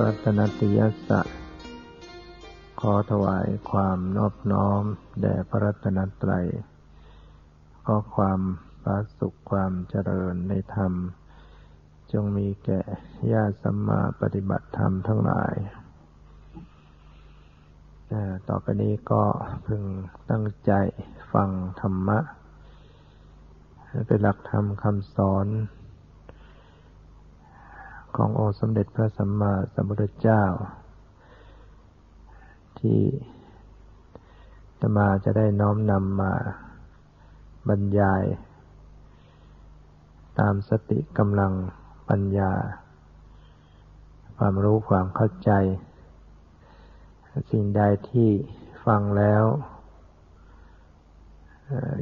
รัตนติยสะ ขอถวายความนอบน้อม แด่พระรัตนตรัยขอความปราสุขความเจริญในธรรม จงมีแก่ญาติสัมมาปฏิบัติธรรมทั้งหลาย ต่อไปนี้ก็พึงตั้งใจฟังธรรมะ เป็นหลักธรรมคำสอน ขององค์สมเด็จพระสัมมาสัมพุทธเจ้า ที่ตมาจะได้น้อมนำมาบรรยาย ตามสติกำลังปัญญา ความรู้ความเข้าใจ สิ่งใดที่ฟังแล้ว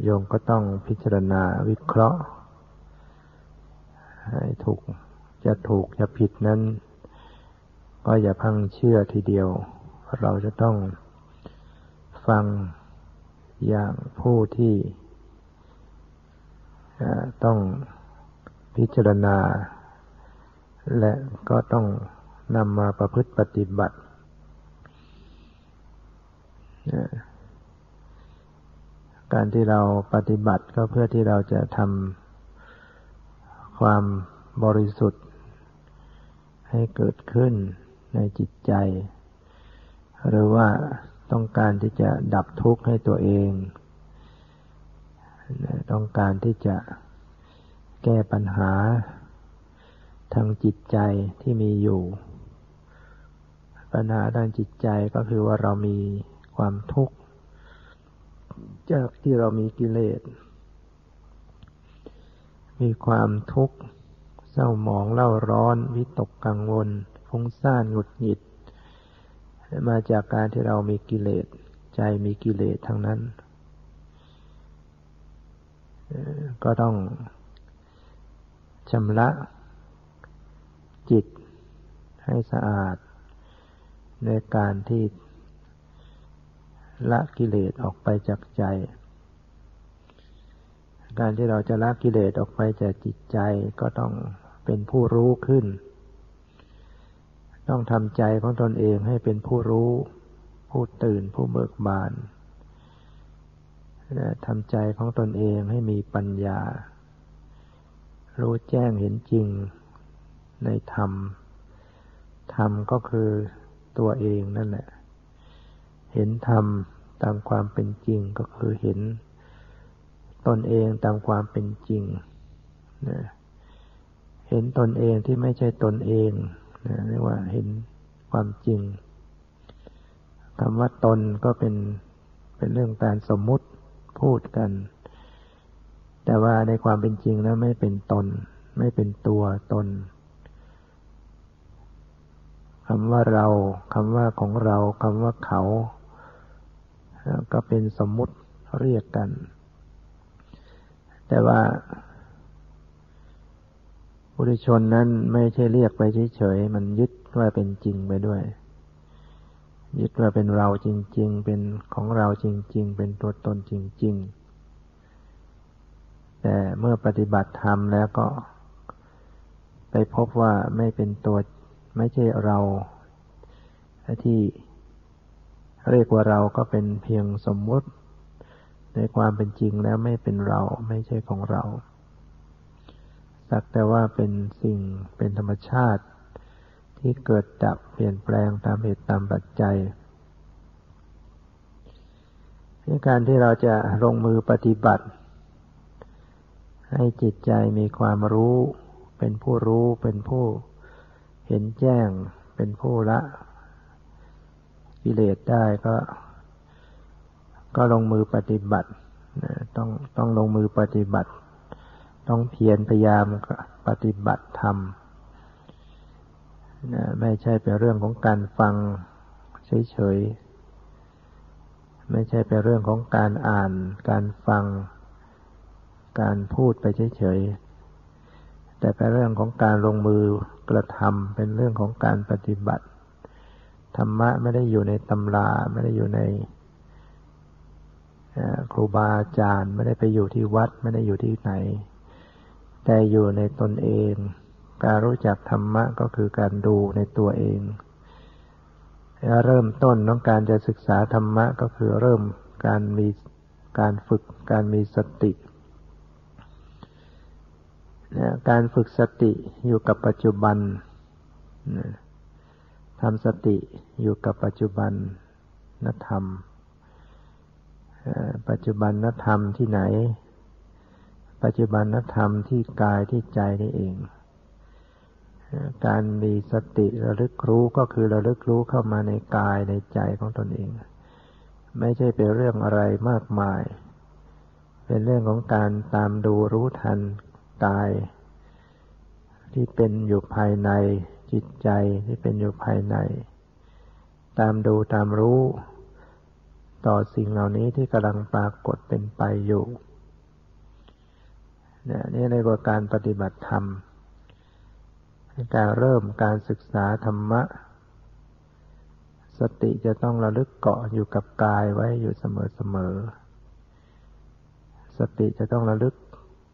โยมก็ต้องพิจารณาวิเคราะห์ให้ถูก จะถูกจะผิดนั้น ก็อย่าพังเชื่อทีเดียว เราจะต้องฟังอย่างผู้ที่ต้องพิจารณา และก็ต้องนำมาประพฤติปฏิบัติการที่เราปฏิบัติก็เพื่อที่เราจะทำความบริสุทธิ์ ให้เกิดขึ้นในจิตใจ หรือว่าต้องการที่จะดับทุกข์ให้ตัวเอง ต้องการที่จะแก้ปัญหาทางจิตใจที่มีอยู่ ปัญหาด้านจิตใจก็คือว่าเรามีความทุกข์ จากที่เรามีกิเลส มีความทุกข์ เศร้าหมองเล่าร้อน วิตกกังวลฟุ้งซ่านหงุดหงิด มาจากการที่เรามีกิเลส ใจมีกิเลสทั้งนั้น ก็ต้องชำระจิตให้สะอาด ในการที่ละกิเลสออกไปจากใจ การที่เราจะละกิเลสออกไปจากจิตใจก็ต้อง เป็นผู้รู้ขึ้น ต้องทำใจของตนเองให้เป็นผู้รู้ ผู้ตื่นผู้เบิกบานทำใจของตนเองให้มีปัญญา รู้แจ้งเห็นจริงในธรรม ธรรมก็คือตัวเองนั่นแหละ เห็นธรรมตามความเป็นจริงก็คือเห็นตนเองตามความเป็นจริงนะ เห็นตนเองที่ไม่ใช่ตนเองนะเรียกว่าเห็นความจริงคำว่าตนก็เป็นเป็นเรื่องการสมมุติพูดกัน แต่ว่าในความเป็นจริงแล้วไม่เป็นตน ไม่เป็นตัวตนคำว่าเราคำว่าของเราคำว่าเขา ก็เป็นสมมุติเรียกกัน แต่ว่า บุริชนนั้นไม่ใช่เรียกไปเฉยๆ มันยึดว่าเป็นจริงไปด้วย ยึดว่าเป็นเราจริง ๆ เป็นของเราจริง ๆ เป็นตัวตนจริง ๆ แต่เมื่อปฏิบัติธรรมแล้วก็ ไปพบว่าไม่เป็นตัวไม่ใช่เราที่เรียกว่าเราก็เป็นเพียงสมมุติ ในความเป็นจริงแล้วไม่เป็นเราไม่ใช่ของเรา สักแต่ว่าเป็นสิ่งเป็นธรรมชาติ ที่เกิดดับเปลี่ยนแปลงตามเหตุตามปัจจัยในการที่เราจะลงมือปฏิบัติ ให้จิตใจมีความรู้ เป็นผู้รู้เป็นผู้เห็นแจ้ง เป็นผู้ละกิเลสได้ก็ ก็ลงมือปฏิบัติต้องต้องลงมือปฏิบัติ ต้องเพียรพยายามปฏิบัติธรรมไม่ใช่เป็นเรื่องของการฟังเฉยๆ ไม่ใช่เป็นเรื่องของการอ่าน การฟัง การพูดไปเฉยๆ แต่เป็นเรื่องของการลงมือกระทำเป็นเรื่องของการปฏิบัติ ธรรมะไม่ได้อยู่ในตำรา ไม่ได้อยู่ในครูบาอาจารย์ ไม่ได้ไปอยู่ที่วัด ไม่ได้อยู่ที่ไหน แต่อยู่ในตนเอง การรู้จักธรรมะก็คือการดูในตัวเองเริ่มต้นของการจะศึกษาธรรมะก็คือเริ่มการมีการฝึกการมีสติการฝึกสติอยู่กับปัจจุบันทำสติอยู่กับปัจจุบันนธรรม ปัจจุบันนธรรมที่ไหน ปัจจุบันนธรรมที่กายที่ใจนี่เอง การมีสติระลึกรู้ก็คือระลึกรู้เข้ามาในกายในใจของตนเอง ไม่ใช่เป็นเรื่องอะไรมากมาย เป็นเรื่องของการตามดูรู้ทันกาย ที่เป็นอยู่ภายในจิตใจที่เป็นอยู่ภายใน ตามดูตามรู้ ต่อสิ่งเหล่านี้ที่กำลังปรากฏเป็นไปอยู่ เนี่ยนี่ในบทการปฏิบัติธรรมการเริ่มการศึกษาธรรมะ สติจะต้องระลึกเกาะอยู่กับกายไว้อยู่เสมอๆสติจะต้องระลึก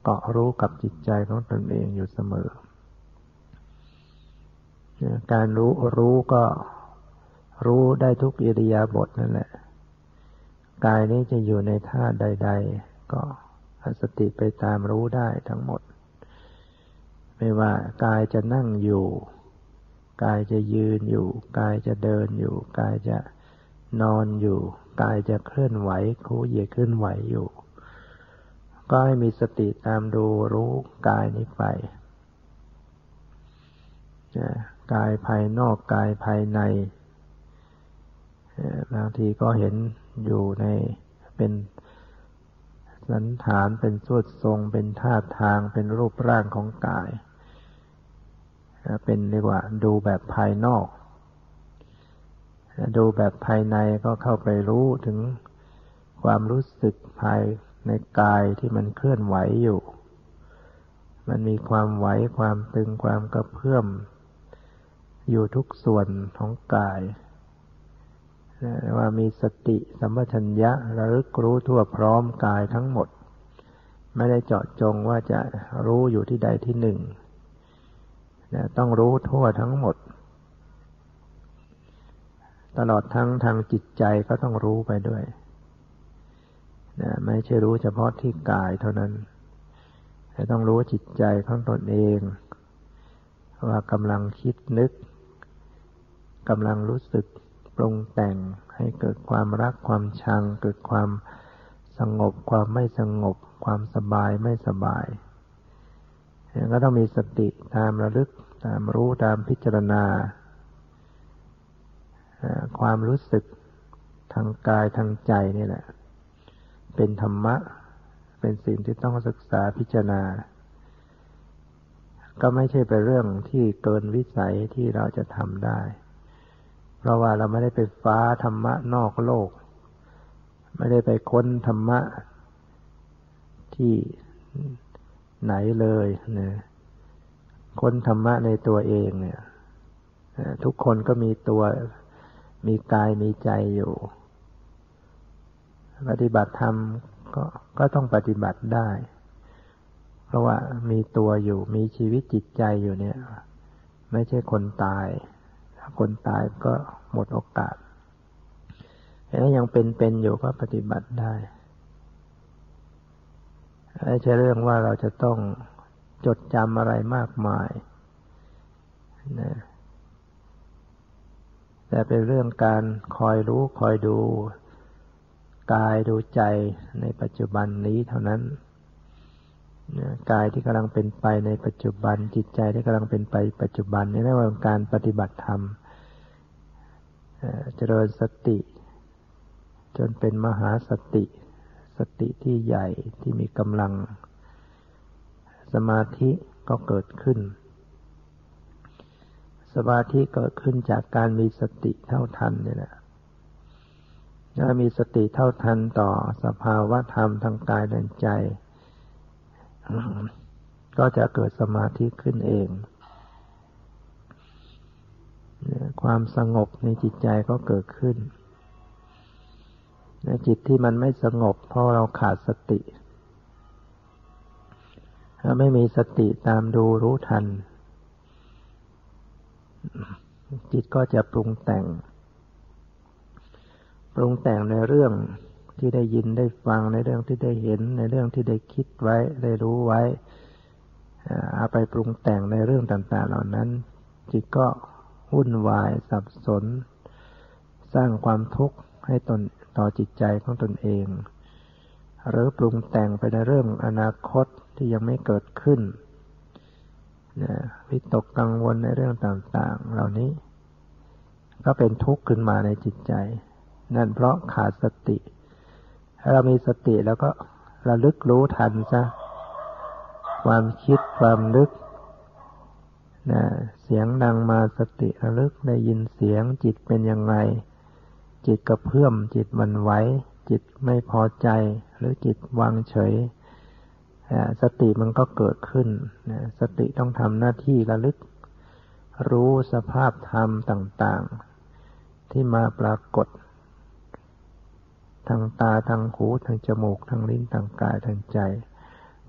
เกาะรู้กับจิตใจของตนเองอยู่เสมอ การรู้รู้ก็รู้ได้ทุกอิริยาบถนั่นแหละ กายนี้จะอยู่ในท่าใด ๆ ก็ สติไปตามรู้ได้ทั้งหมด ไม่ว่ากายจะนั่งอยู่ กายจะยืนอยู่ กายจะเดินอยู่ กายจะนอนอยู่ กายจะเคลื่อนไหวคูเหยียดเคลื่อนไหวอยู่ ก็ให้มีสติตามดูรู้กายนี้ไปกายภายนอกกายภายในบางทีก็เห็นอยู่ในเป็น สันฐานเป็นสวดทรงเป็นท่าทางเป็นรูปร่างของกาย เป็นเรียกว่า ดูแบบภายนอก ดูแบบภายในก็เข้าไปรู้ถึงความรู้สึกภายในกายที่มันเคลื่อนไหวอยู่ มันมีความไหวความตึงความกระเพื่อม อยู่ทุกส่วนของกาย ว่ามีสติสัมปชัญญะระลึกรู้ทั่วพร้อมกายทั้งหมด ไม่ได้เจาะจงว่าจะรู้อยู่ที่ใดที่หนึ่งต้องรู้ทั่วทั้งหมด ตลอดทั้งทางจิตใจก็ต้องรู้ไปด้วยไม่ใช่รู้เฉพาะที่กายเท่านั้น แต่ต้องรู้จิตใจของตนเอง ว่ากำลังคิดนึกกำลังรู้สึก ปรุงแต่งให้เกิดความรักความชัง เกิดความสงบ ความไม่สงบ ความสบายไม่สบายก็ต้องมีสติตามระลึกตามรู้ตามพิจารณา ความรู้สึกทางกายทางใจนี่แหละ เป็นธรรมะ เป็นสิ่งที่ต้องศึกษาพิจารณา ก็ไม่ใช่เป็นเรื่องที่เกินวิสัยที่เราจะทำได้ ราะว่าเราไม่ได้ไปฟ้าธรรมะนอกโลก ไม่ได้ไปค้นธรรมะที่ไหนเลยนี่ยค้นธรรมะในตัวเองเนี่ยทุกคนก็มีตัวมีกายมีใจอยู่ ปฏิบัติธรรมก็ก็ต้องปฏิบัติได้ เพราะว่ามีตัวอยู่มีชีวิตจิตใจอยู่เนี่ย ไม่ใช่คนตาย คนตายก็หมดโอกาสแต่ยังเป็นๆอยู่ก็ปฏิบัติได้ไม่ใช่เรื่องว่าเราจะต้องจดจำอะไรมากมายนะแต่เป็นเรื่องการคอยรู้คอยดูกายดูใจในปัจจุบันนี้เท่านั้น กายที่กำลังเป็นไปในปัจจุบัน จิตใจที่กำลังเป็นไปปัจจุบันนี่เรียกว่าการปฏิบัติธรรมเจริญสติ จนเป็นมหาสติ สติที่ใหญ่ที่มีกำลัง สมาธิก็เกิดขึ้น สมาธิเกิดขึ้นจากการมีสติเท่าทันนี่แหละถ้ามีสติเท่าทันต่อสภาวะธรรมทางกายและใจ ก็จะเกิดสมาธิขึ้นเองความสงบในจิตใจก็เกิดขึ้นในจิตที่มันไม่สงบเพราะเราขาดสติ ถ้าไม่มีสติตามดูรู้ทัน จิตก็จะปรุงแต่ง ปรุงแต่งในเรื่อง ที่ได้ยินได้ฟังในเรื่องที่ได้เห็น ในเรื่องที่ได้คิดไว้ ได้รู้ไว้เอาไปปรุงแต่งในเรื่องต่าง ๆ เหล่านั้น จิตก็วุ่นวายสับสน สร้างความทุกข์ให้ตนต่อจิตใจของตนเอง หรือปรุงแต่งไปในเรื่องอนาคตที่ยังไม่เกิดขึ้นนะวิตกกังวลในเรื่องต่าง ๆ เหล่านี้ ก็เป็นทุกข์ขึ้นมาในจิตใจ นั่นเพราะขาดสติ เรามีสติแล้วก็ระลึกรู้ทันซะความคิดความนึกนะเสียงดังมาสติระลึกได้ยินเสียงจิตเป็นยังไง จิตกระเพื่อมจิตมันไหวจิตไม่พอใจ หรือจิตวางเฉย สติมันก็เกิดขึ้นสติต้องทำหน้าที่ระลึก รู้สภาพธรรมต่าง ๆ ที่มาปรากฏ ทางตาทางหูทางจมูกทางลิ้นทางกายทางใจ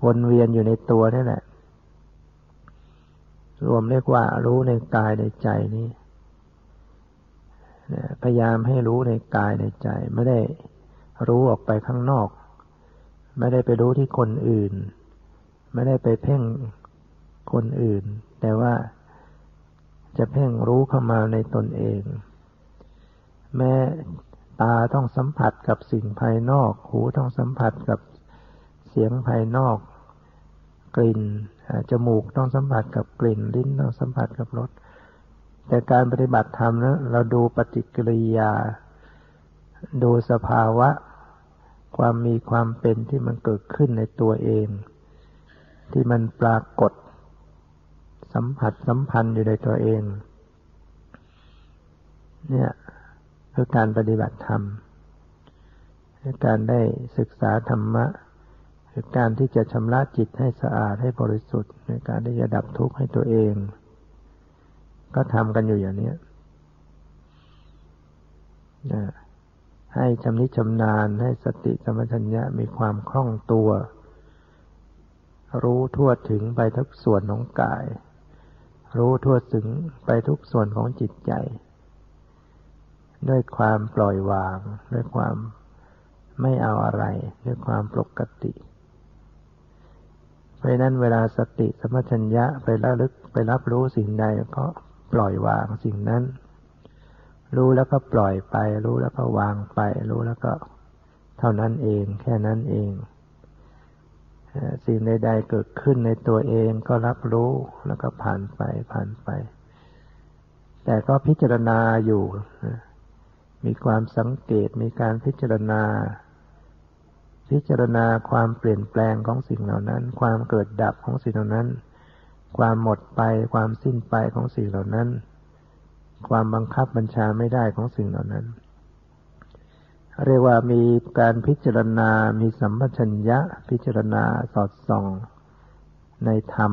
วนเวียนอยู่ในตัวนี่แหละ รวมเรียกว่ารู้ในกายในใจนี้พยายามให้รู้ในกายในใจ ไม่ได้รู้ออกไปข้างนอก ไม่ได้ไปรู้ที่คนอื่น ไม่ได้ไปเพ่งคนอื่น แต่ว่าจะเพ่งรู้เข้ามาในตนเอง แม้ ตาต้องสัมผัสกับสิ่งภายนอก หูต้องสัมผัสกับเสียงภายนอก กลิ่นจมูกต้องสัมผัสกับกลิ่น ลิ้นต้องสัมผัสกับรสแต่การปฏิบัติธรรมนะเราดูปฏิกิริยา ดูสภาวะ ความมีความเป็นที่มันเกิดขึ้นในตัวเอง ที่มันปรากฏ สัมผัสสัมพันธ์อยู่ในตัวเอง เนี่ย คือการปฏิบัติธรรมคือการได้ศึกษาธรรมะคือการที่จะชำระจิตให้สะอาดให้บริสุทธิ์ในการที่จะดับทุกข์ให้ตัวเอง ก็ทำกันอยู่อย่างนี้ให้ชำนิชำนาญให้สติสมัชัญญะมีความคล่องตัว รู้ทั่วถึงไปทุกส่วนของกาย รู้ทั่วถึงไปทุกส่วนของจิตใจ ด้วยความปล่อยวาง ด้วยความไม่เอาอะไร ด้วยความปกติ เพราะนั้นเวลาสติสมัชัญญะไประลึกไปรับรู้สิ่งใดก็ปล่อยวางสิ่งนั้น รู้แล้วก็ปล่อยไป รู้แล้วก็วางไป รู้แล้วก็ เท่านั้นเอง แค่นั้นเองสิ่งใดๆเกิดขึ้นในตัวเองก็รับรู้แล้วก็ผ่านไปผ่านไป แต่ก็พิจารณาอยู่ มีความสังเกตมีการพิจารณา พิจารณาความเปลี่ยนแปลงของสิ่งเหล่านั้น ความเกิดดับของสิ่งเหล่านั้น ความหมดไปความสิ้นไปของสิ่งเหล่านั้น ความบังคับบัญชาไม่ได้ของสิ่งเหล่านั้น เรียกว่ามีการพิจารณา มีสัมปชัญญะ พิจารณาสอดส่อง ในธรรม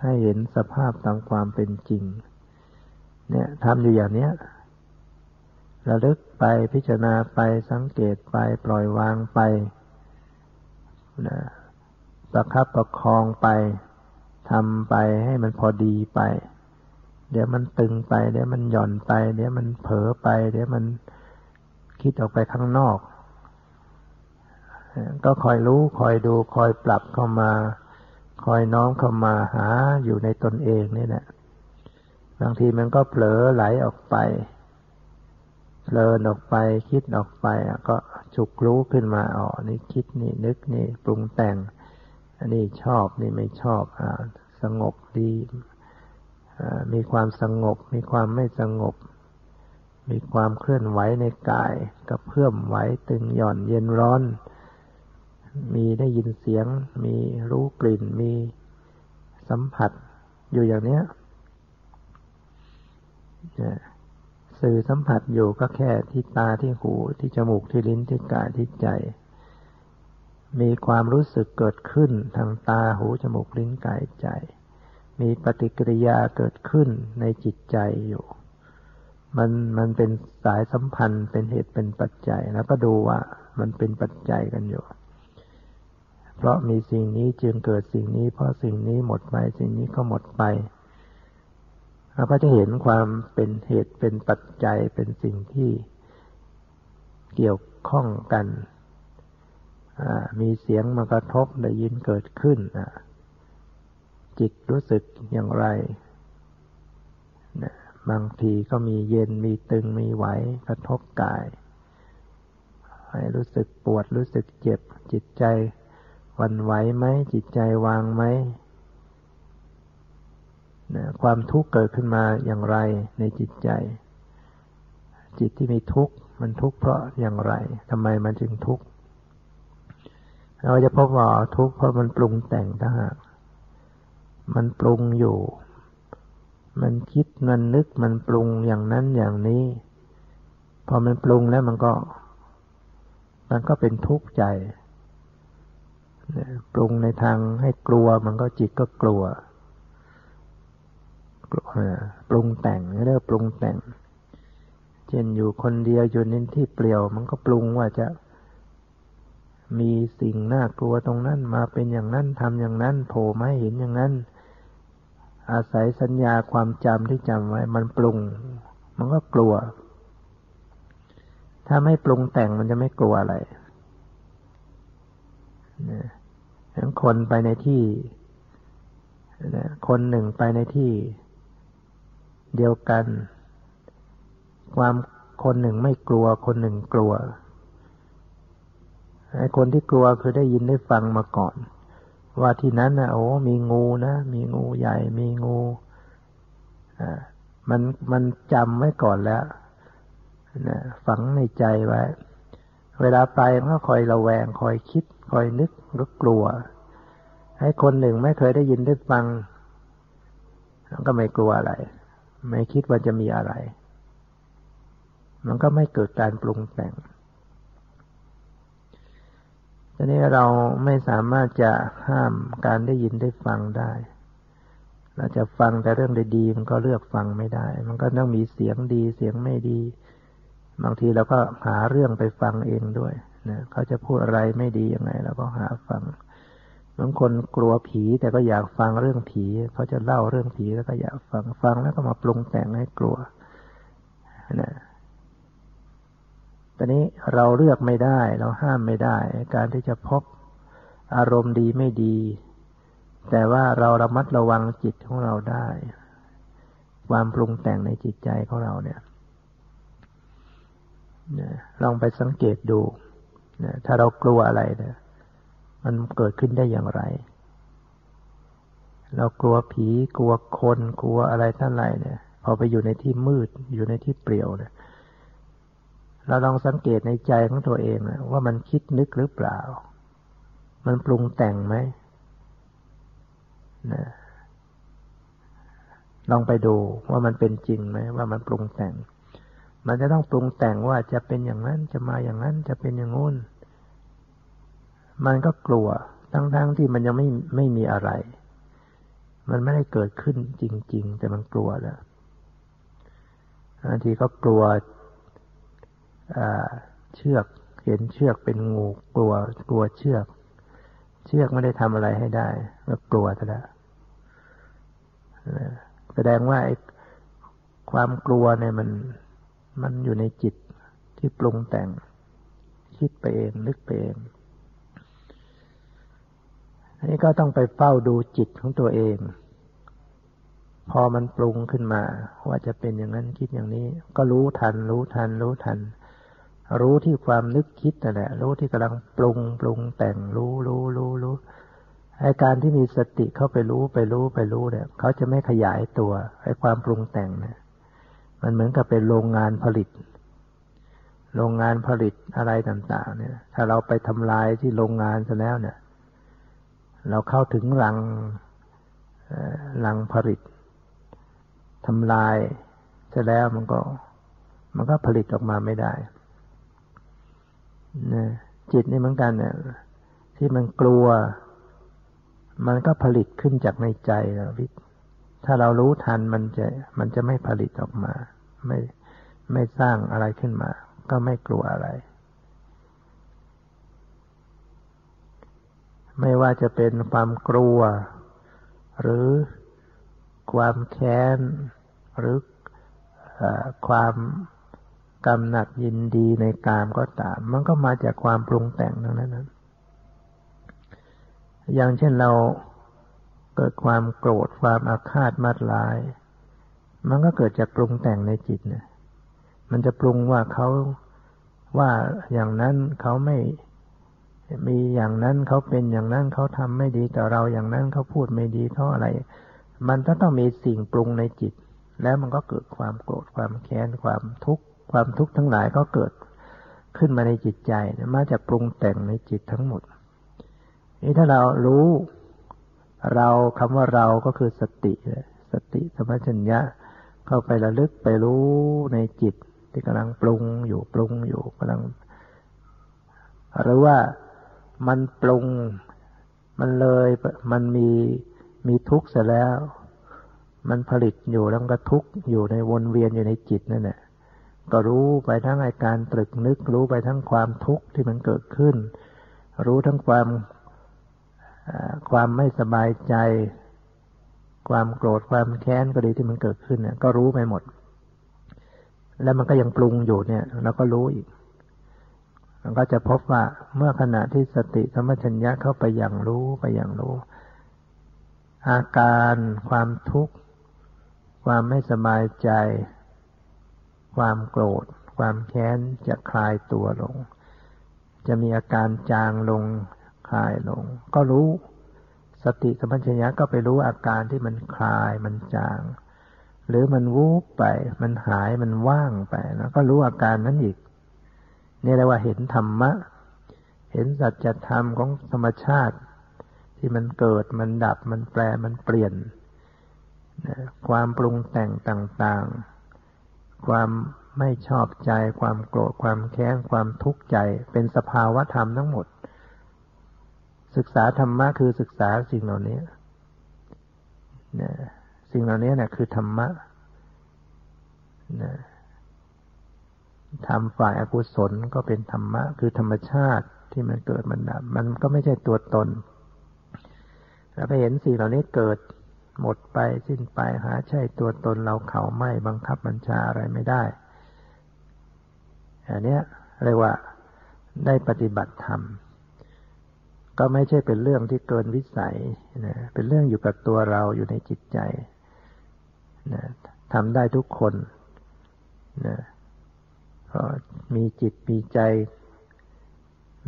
ให้เห็นสภาพตามความเป็นจริง เนี่ยทำอยู่อย่างเนี้ย ระลึกไปพิจารณาไปสังเกตไปปล่อยวางไปนะประคับประคองไปทำไปให้มันพอดีไป เดี๋ยวมันตึงไป เดี๋ยวมันหย่อนไป เดี๋ยวมันเผลอไป เดี๋ยวมันคิดออกไปข้างนอก ก็คอยรู้คอยดูคอยปรับเข้ามา คอยน้อมเข้ามาหาอยู่ในตนเองนี่แหละบางทีมันก็เผลอไหลออกไป เผลอออกไปคิดออกไปก็ฉุกรู้ขึ้นมาอ๋อนี่คิดนี่นึกนี่ปรุงแต่ง อันนี้ชอบนี่ไม่ชอบอ่าสงบดีมีความสงบ มีความไม่สงบ มีความเคลื่อนไหวในกายกระเพื่อมไหวตึงหย่อนเย็นร้อน มีได้ยินเสียง มีรู้กลิ่น มีสัมผัสอยู่อย่างเนี้ย สื่อสัมผัสอยู่ก็แค่ที่ตาที่หูที่จมูกที่ลิ้นที่กายที่ใจ มีความรู้สึกเกิดขึ้นทางตาหูจมูกลิ้นกายใจ มีปฏิกิริยาเกิดขึ้นในจิตใจอยู่มันมันเป็นสายสัมพันธ์เป็นเหตุเป็นปัจจัย แล้วก็ดูว่ามันเป็นปัจจัยกันอยู่ เพราะมีสิ่งนี้จึงเกิดสิ่งนี้ เพราะสิ่งนี้หมดไปสิ่งนี้ก็หมดไป เราก็จะเห็นความเป็นเหตุเป็นปัจจัยเป็นสิ่งที่เกี่ยวข้องกันมีเสียงมากระทบได้ยินเกิดขึ้นจิตรู้สึกอย่างไร บางทีก็มีเย็นมีตึงมีไหวกระทบกาย ให้รู้สึกปวดรู้สึกเจ็บ จิตใจวันไหวไหมจิตใจวางไหม นะความทุกข์เกิดขึ้นมาอย่างไรในจิตใจ จิตที่มีทุกข์มันทุกข์เพราะอย่างไรทำไมมันจึงทุกข์เราจะพบว่าทุกข์เพราะมันปรุงแต่งถ้าหากมันปรุงอยู่ มันคิดมันนึกมันปรุงอย่างนั้นอย่างนี้ พอมันปรุงแล้วมันก็ มันก็เป็นทุกข์ใจปรุงในทางให้กลัวมันก็จิตก็กลัว ปรุงแต่งเรียกปรุงแต่ง เช่นอยู่คนเดียวอยู่ในที่เปลี่ยว มันก็ปรุงว่าจะมีสิ่งน่ากลัวตรงนั้นมาเป็นอย่างนั้นทำอย่างนั้นโผล่มาเห็นอย่างนั้น อาศัยสัญญาความจำที่จำไว้ มันปรุง มันก็กลัว ถ้าไม่ปรุงแต่งมันจะไม่กลัวอะไรนะคนไปในที่คนหนึ่งไปในที่ เดียวกัน ความคนหนึ่งไม่กลัว คนหนึ่งกลัวไอ้คนที่กลัวคือได้ยินได้ฟังมาก่อน ว่าที่นั้นนะโอ้มีงูนะมีงูใหญ่ มีงูอ่ามันมันจำไว้ก่อนแล้วนะฝังในใจไว้ เวลาไปมันก็คอยระแวง คอยคิด คอยนึกก็กลัว ให้คนหนึ่งไม่เคยได้ยินได้ฟังก็ไม่กลัวอะไร ไม่คิดว่าจะมีอะไร มันก็ไม่เกิดการปรุงแต่งทีนี้เราไม่สามารถจะห้ามการได้ยินได้ฟังได้ เราจะฟังแต่เรื่องดีๆมันก็เลือกฟังไม่ได้ มันก็ต้องมีเสียงดีเสียงไม่ดี บางทีเราก็หาเรื่องไปฟังเองด้วยนะเขาจะพูดอะไรไม่ดียังไงเราก็หาฟัง บางคนกลัวผีแต่ก็อยากฟังเรื่องผีเขาจะเล่าเรื่องผีแล้วก็อยากฟังฟังแล้วก็มาปรุงแต่งให้กลัวนะตอนนี้เราเลือกไม่ได้ เราห้ามไม่ได้ การที่จะพบอารมณ์ดีไม่ดี แต่ว่าเราระมัดระวังจิตของเราได้ ความปรุงแต่งในจิตใจของเราเนี่ยลองไปสังเกตดูถ้าเรากลัวอะไรเนี่ย มันเกิดขึ้นได้อย่างไร เรากลัวผีกลัวคนกลัวอะไรท่านไรเนี่ย พอไปอยู่ในที่มืด อยู่ในที่เปลี่ยวเนี่ยเราลองสังเกตในใจของตัวเองนะว่ามันคิดนึกหรือเปล่า มันปรุงแต่งไหมนะลองไปดูว่ามันเป็นจริงไหมว่ามันปรุงแต่ง มันจะต้องปรุงแต่งว่าจะเป็นอย่างนั้นจะมาอย่างนั้นจะเป็นอย่างงู้น มันก็กลัวทั้งๆทที่มันยังไม่ไม่มีอะไร มันไม่ได้เกิดขึ้นจริง ๆ แต่มันกลัวแล้วบางทีก็กลัวเชือกเห็นเชือกเป็นงูกลัวกลัวเชือก เชือกไม่ได้ทำอะไรให้ได้ก็กลัวซะแล้วแสดงว่าไอ้ความกลัวเนี่ยมันมันอยู่ในจิตที่ปรุงแต่ง คิดไปเองนึกไปเองันี่ก็ต้องไปเฝ้าดูจิตของตัวเอง พอมันปรุงขึ้นมา ว่าจะเป็นอย่างนั้นคิดอย่างนี้ ก็รู้ทัน รู้ทัน รู้ทัน รู้ที่ความนึกคิดนั่นแหละ รู้ที่กำลังปรุงปรุงแต่งรู้รู้รู้รู้ไอการที่มีสติเข้าไปรู้ไปรู้ไปรู้เนี่ยเขาจะไม่ขยายตัวไอความปรุงแต่งเนี่ย มันเหมือนกับเป็นโรงงานผลิต โรงงานผลิตอะไรต่าง ๆ เนี่ย ถ้าเราไปทำลายที่โรงงานซะแล้วเนี่ย เราเข้าถึงรังรังผลิตทำลายจะแล้วมันก็ มันก็ผลิตออกมาไม่ได้นะจิตนี่เหมือนกันเนี่ยที่มันกลัว มันก็ผลิตขึ้นจากในใจนะวิถ้าเรารู้ทันมันจะ มันจะไม่ผลิตออกมา ไม่ไม่สร้างอะไรขึ้นมา ก็ไม่กลัวอะไร ไม่ว่าจะเป็นความกลัว หรือความแค้น หรืออความกำหนัดยินดีในกามก็ตาม มันก็มาจากความปรุงแต่งทั้งนั้นอย่างเช่นเราเกิดความโกรธความอาฆาตมัดลาย มันก็เกิดจากปรุงแต่งในจิตเนี่ย มันจะปรุงว่าเขาว่าอย่างนั้นเขาไม่ มีอย่างนั้นเขาเป็นอย่างนั้นเขาทำไม่ดีต่อเราอย่างนั้นเขาพูดไม่ดีเขาอะไร มันก็ต้องมีสิ่งปรุงในจิต แล้วมันก็เกิดความโกรธความแค้นความทุกข์ความทุกข์ทั้งหลายก็เกิดขึ้นมาในจิตใจมาจากปรุงแต่งในจิตทั้งหมดนี่ถ้าเรารู้เราคำว่าเราก็คือสติ สติสมัชัญญะ เข้าไประลึกไปรู้ในจิตที่กำลังปรุงอยู่ปรุงอยู่กำลังหรือว่า มันปรุง มันเลย มันมีมีทุกข์เสร็จแล้ว มันผลิตอยู่แล้วก็ทุกข์อยู่ในวนเวียนอยู่ในจิตนั่นแหละก็รู้ไปทั้งอาการตรึกนึก รู้ไปทั้งความทุกข์ที่มันเกิดขึ้น รู้ทั้งความความไม่สบายใจ ความโกรธความแค้นก็ดีที่มันเกิดขึ้นเนี่ยก็รู้ไปหมด แล้วมันก็ยังปรุงอยู่เนี่ยเราก็รู้อีก มันก็จะพบว่าเมื่อขณะที่สติสมัชัญญะเข้าไปอย่างรู้ไปอย่างรู้ อาการความทุกข์ ความไม่สบายใจ ความโกรธ ความแค้นจะคลายตัวลง จะมีอาการจางลงคลายลง ก็รู้สติสมัชัญญะก็ไปรู้อาการที่มันคลายมันจาง หรือมันวูบไป มันหายมันว่างไปแล้วก็รู้อาการนั้นอีก นี่เรียกว่าเห็นธรรมะ เห็นสัจธรรมของธรรมชาติ ที่มันเกิดมันดับมันแปรมันเปลี่ยนความปรุงแต่งต่างๆ ความไม่ชอบใจ ความโกรธความแค้นความทุกข์ใจ เป็นสภาวะธรรมทั้งหมด ศึกษาธรรมะคือศึกษาสิ่งเหล่านี้สิ่งเหล่านี้เนี่ยคือธรรมะ ทำฝ่ายอากุศลก็เป็นธรรมะ คือธรรมชาติที่มันเกิดมันดับมันก็ไม่ใช่ตัวตนเราไปเห็นสิ่งเหล่านี้เกิดหมดไปสิ้นไปหาใช่ตัวตนเราเขาไม่บังคับบัญชาอะไรไม่ได้อันนี้เรียกว่าได้ปฏิบัติธรรม ก็ไม่ใช่เป็นเรื่องที่เกินวิสัยนะเป็นเรื่องอยู่กับตัวเราอยู่ในจิตใจนะทำได้ทุกคนนะ มีจิตมีใจ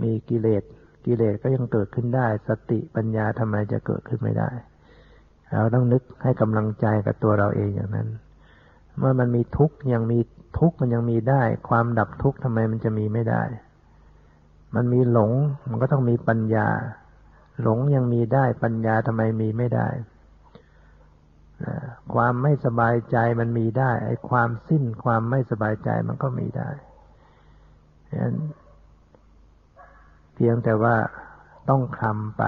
มีกิเลสกิเลสก็ยังเกิดขึ้นได้ สติปัญญาทำไมจะเกิดขึ้นไม่ได้ เราต้องนึกให้กำลังใจกับตัวเราเองอย่างนั้น เมื่อมันมีทุกข์ยังมีทุกข์มันยังมีได้ ความดับทุกข์ทำไมมันจะมีไม่ได้ มันมีหลงมันก็ต้องมีปัญญา หลงยังมีได้ปัญญาทำไมมีไม่ได้ ความไม่สบายใจมันมีได้ ไอ้ความสิ้นความไม่สบายใจมันก็มีได้ฉะนั้นเพียงแต่ว่าต้องคลำไป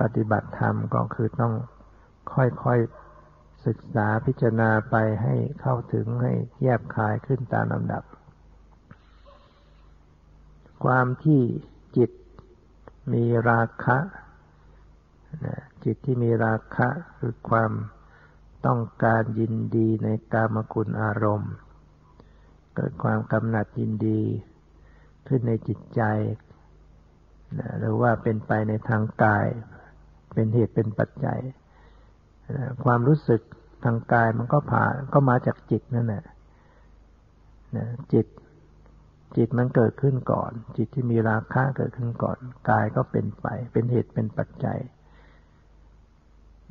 ปฏิบัติธรรมก็คือต้องค่อยๆศึกษาพิจารณาไปให้เข้าถึงให้แยบคายขึ้นตามลำดับ ความที่จิตมีราคะ จิตที่มีราคะคือความต้องการยินดีในกามคุณอารมณ์ เกิดความกำหนัดยินดีขึ้นในจิตใจ หรือว่าเป็นไปในทางกาย เป็นเหตุเป็นปัจจัย ความรู้สึกทางกายมันก็ผ่านก็มาจากจิตนั่นแหละจิตจิตมันเกิดขึ้นก่อน จิตที่มีราคะเกิดขึ้นก่อน กายก็เป็นไป เป็นเหตุเป็นปัจจัย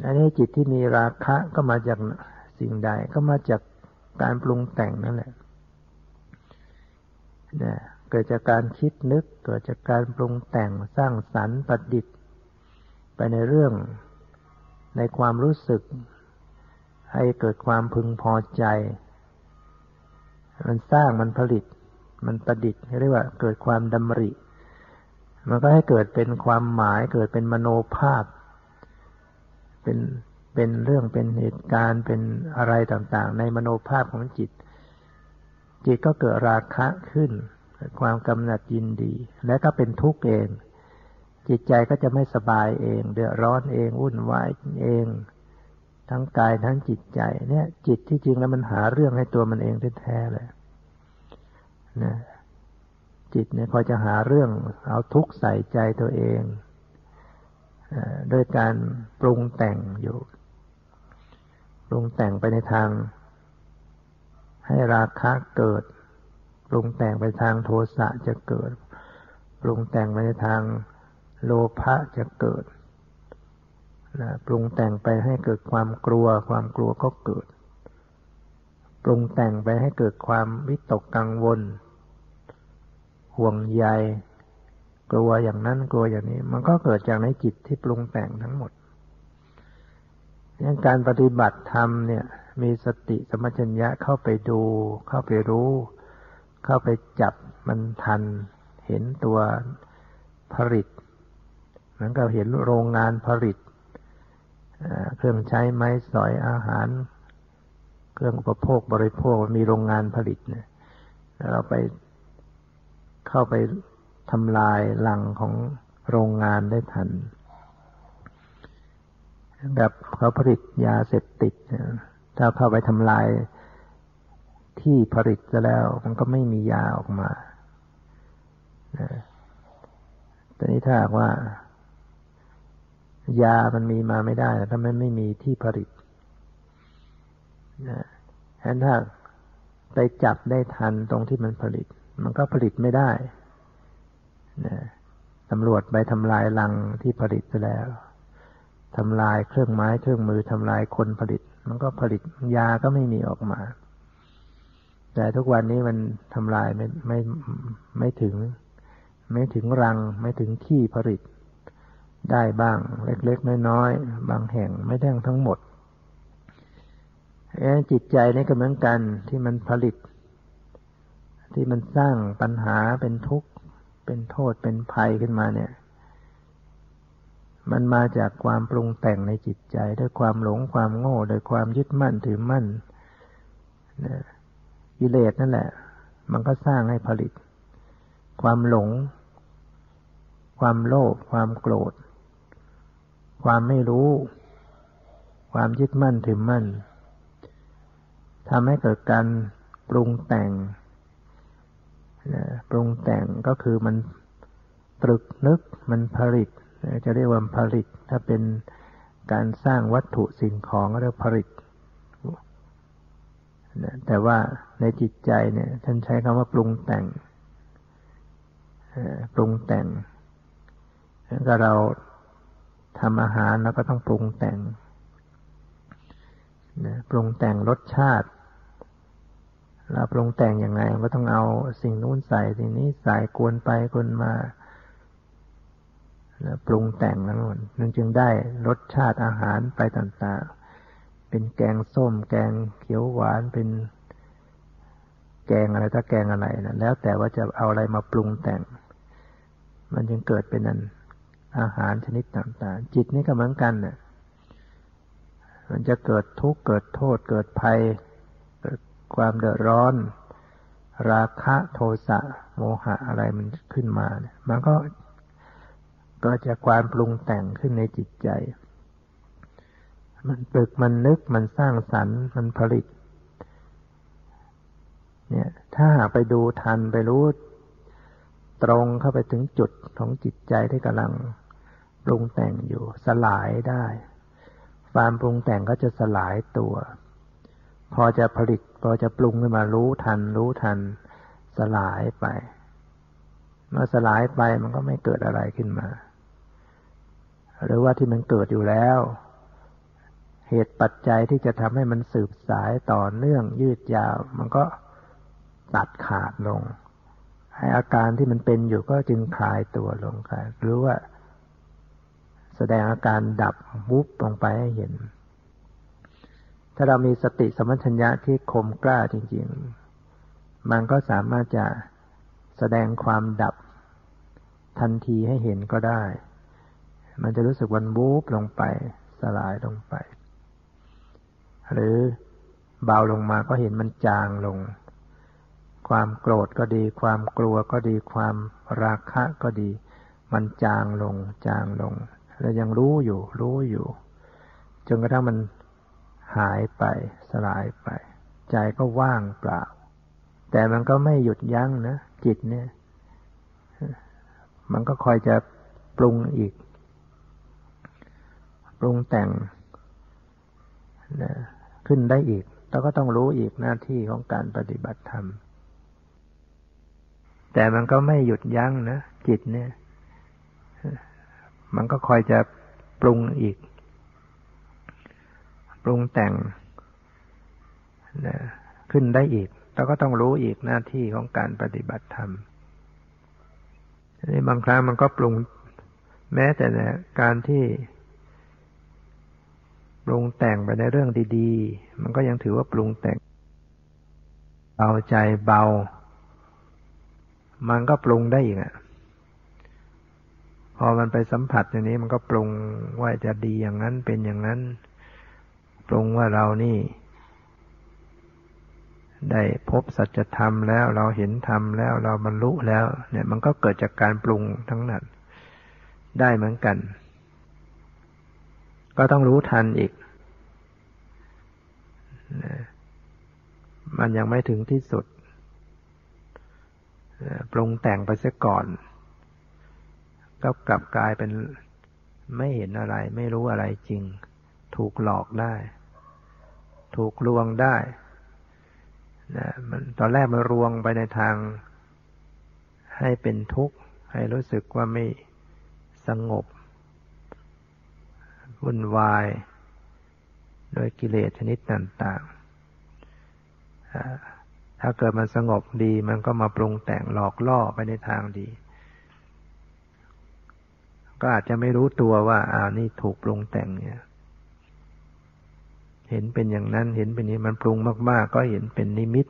อันนี้จิตที่มีราคะก็มาจากสิ่งใดก็มาจากการปรุงแต่งนั่นแหละนะเกิดจากการคิดนึกเกิดจากการปรุงแต่งสร้างสรรค์ประดิษฐ์ ไปในเรื่องในความรู้สึก ให้เกิดความพึงพอใจ มันสร้างมันผลิต มันประดิษฐ์เรียกว่าเกิดความดำริ มันก็ให้เกิดเป็นความหมายเกิดเป็นมโนภาพ เป็นเป็นเรื่องเป็นเหตุการณ์เป็นอะไรต่างๆ ในมโนภาพของจิต จิตก็เกิดราคะขึ้น ความกำหนัดยินดี และก็เป็นทุกข์เอง จิตใจก็จะไม่สบายเอง เดือดร้อนเองวุ่นวายเอง ทั้งกายทั้งจิตใจ เนี่ย จิตที่จริงแล้วมันหาเรื่องให้ตัวมันเองแท้ๆเลยนะจิตเนี่ยคอยจะหาเรื่องเอาทุกข์ใส่ใจตัวเอง ด้วยการปรุงแต่งอยู่ ปรุงแต่งไปในทาง ให้ราคะเกิด ปรุงแต่งไปทางโทสะจะเกิด ปรุงแต่งไปในทางโลภะจะเกิดนะปรุงแต่งไปให้เกิดความกลัว ความกลัวก็เกิด ปรุงแต่งไปให้เกิดความวิตกกังวล ห่วงใย กลัวอย่างนั้นกลัวอย่างนี้ มันก็เกิดจากในจิตที่ปรุงแต่งทั้งหมดยังการปฏิบัติธรรมเนี่ย มีสติสมัชัญญะเข้าไปดู เข้าไปรู้ เข้าไปจับมันทัน เห็นตัวผลิตเหมือนกับเห็นโรงงานผลิตเครื่องใช้ไม้สอยอาหาร เครื่องอุปโภคบริโภคมีโรงงานผลิตเนี่ยเราไปเข้าไป ทำลายหลังของโรงงานได้ทัน แบบเขาผลิตยาเสพติดถ้าเข้าไปทำลายที่ผลิตซะแล้วมันก็ไม่มียาออกมาแต่นี้ถ้าว่า ยามันมีมาไม่ได้ ถ้ามันไม่มีที่ผลิตนะฉะนั้นถ้าไปจับได้ทันตรงที่มันผลิต มันก็ผลิตไม่ได้ ตำรวจไปทำลายลังที่ผลิตไปแล้วทำลายเครื่องไม้เครื่องมือทำลายคนผลิต มันก็ผลิตยาก็ไม่มีออกมา แต่ทุกวันนี้มันทำลายไม่ไม่ไม่ถึง ไม่ถึงรัง ไม่ถึงที่ผลิต ได้บ้างเล็กๆน้อยๆบางแห่งไม่ได้ทั้งหมดจิตใจนี่ก็เหมือนกันที่มันผลิต ที่มันสร้างปัญหาเป็นทุกข์ เป็นโทษเป็นภัยขึ้นมาเนี่ย มันมาจากความปรุงแต่งในจิตใจด้วยความหลงความโง่โดยความยึดมั่นถือมั่นกิเลสนั่นแหละ มันก็สร้างให้ผลิต ความหลง ความโลภความโกรธ ความไม่รู้ ความยึดมั่นถือมั่นทำให้เกิดการปรุงแต่ง ปรุงแต่งก็คือมันตรึกนึกมันผลิตจะเรียกว่าผลิต ถ้าเป็นการสร้างวัตถุสิ่งของก็เรียกผลิตแต่ว่าในจิตใจเนี่ยท่านใช้คำว่าปรุงแต่งปรุงแต่งก็เราทำอาหารแล้วก็ต้องปรุงแต่งนะปรุงแต่งรสชาติ เราปรุงแต่งยังไงก็ต้องเอาสิ่งนู้นใส่สิ่งนี้ใส่กวนไปกวนมาแล้วปรุงแต่งแล้วนั่นจึงได้รสชาติอาหารไปต่างๆ เป็นแกงส้ม แกงเขียวหวานเป็นแกงอะไรถ้าแกงอะไรนะแล้วแต่ว่าจะเอาอะไรมาปรุงแต่ง มันจึงเกิดเป็นนั้นอาหารชนิดต่างๆ จิตนี่ก็เหมือนกันเนี่ยมันจะเกิดทุกข์เกิดโทษเกิดภัย ความเดือดร้อน ราคะโทสะโมหะอะไรมันขึ้นมาเนี่ยมันก็ก็จะความปรุงแต่งขึ้นในจิตใจ มันปึกมันนึกมันสร้างสรรค์มันผลิต เนี่ย ถ้าหากไปดูทันไปรู้ตรงเข้าไปถึงจุดของจิตใจที่กำลังปรุงแต่งอยู่ สลายได้ ความปรุงแต่งก็จะสลายตัว พอจะผลิต พอจะปรุงขึ้นมารู้ทัน รู้ทัน สลายไป เมื่อสลายไปมันก็ไม่เกิดอะไรขึ้นมา หรือว่าที่มันเกิดอยู่แล้ว เหตุปัจจัยที่จะทำให้มันสืบสายต่อเนื่องยืดยาว มันก็ตัดขาดลง ให้อาการที่มันเป็นอยู่ก็จึงคลายตัวลงค่ะหรือว่าแสดงอาการดับวุบลงไปให้เห็น ถ้าเรามีสติสมัชัญญะที่คมกล้าจริง ๆ มันก็สามารถจะแสดงความดับทันทีให้เห็นก็ได้ มันจะรู้สึกวันวูบลงไปสลายลงไป หรือเบาลงมาก็เห็นมันจางลง ความโกรธก็ดี ความกลัวก็ดี ความราคะก็ดี มันจางลง จางลงเรายังรู้อยู่ รู้อยู่ จนกระทั่งมัน หายไปสลายไป ใจก็ว่างเปล่า แต่มันก็ไม่หยุดยั้งนะจิตเนี่ย มันก็คอยจะปรุงอีก ปรุงแต่งนะขึ้นได้อีก แล้วก็ต้องรู้อีกหน้าที่ของการปฏิบัติธรรม แต่มันก็ไม่หยุดยั้งนะจิตเนี่ย มันก็คอยจะปรุงอีก ปรุงแต่งนะขึ้นได้อีก แล้วก็ต้องรู้อีกหน้าที่ของการปฏิบัติธรรมนี่บางครั้งมันก็ปรุงแม้แต่การที่ปรุงแต่งไปในเรื่องดีๆ มันก็ยังถือว่าปรุงแต่ง เบาใจเบา มันก็ปรุงได้อีกอะพอมันไปสัมผัสอย่างนี้มันก็ปรุงว่าจะดีอย่างนั้นเป็นอย่างนั้น ปรุงว่าเรานี่ ได้พบสัจธรรมแล้วเราเห็นธรรมแล้วเราบรรลุแล้ว เนี่ยมันก็เกิดจากการปรุงทั้งนั้นได้เหมือนกัน ก็ต้องรู้ทันอีก มันยังไม่ถึงที่สุด ปรุงแต่งไปเสียก่อน ก็กลับกลายเป็นไม่เห็นอะไร ไม่รู้อะไรจริง ถูกหลอกได้ ถูกลวงได้นะมันตอนแรกมันรวงไปในทางให้เป็นทุกข์ ให้รู้สึกว่าไม่สงบวุ่นวาย โดยกิเลสชนิดต่างๆถ้าเกิดมันสงบดีมันก็มาปรุงแต่งหลอกล่อไปในทางดี ก็อาจจะไม่รู้ตัวว่าอ่านี่ถูกปรุงแต่งเนี่ย เห็นเป็นอย่างนั้น เห็นเป็นนี้มันปรุงมาก ๆ ก็เห็นเป็นนิมิต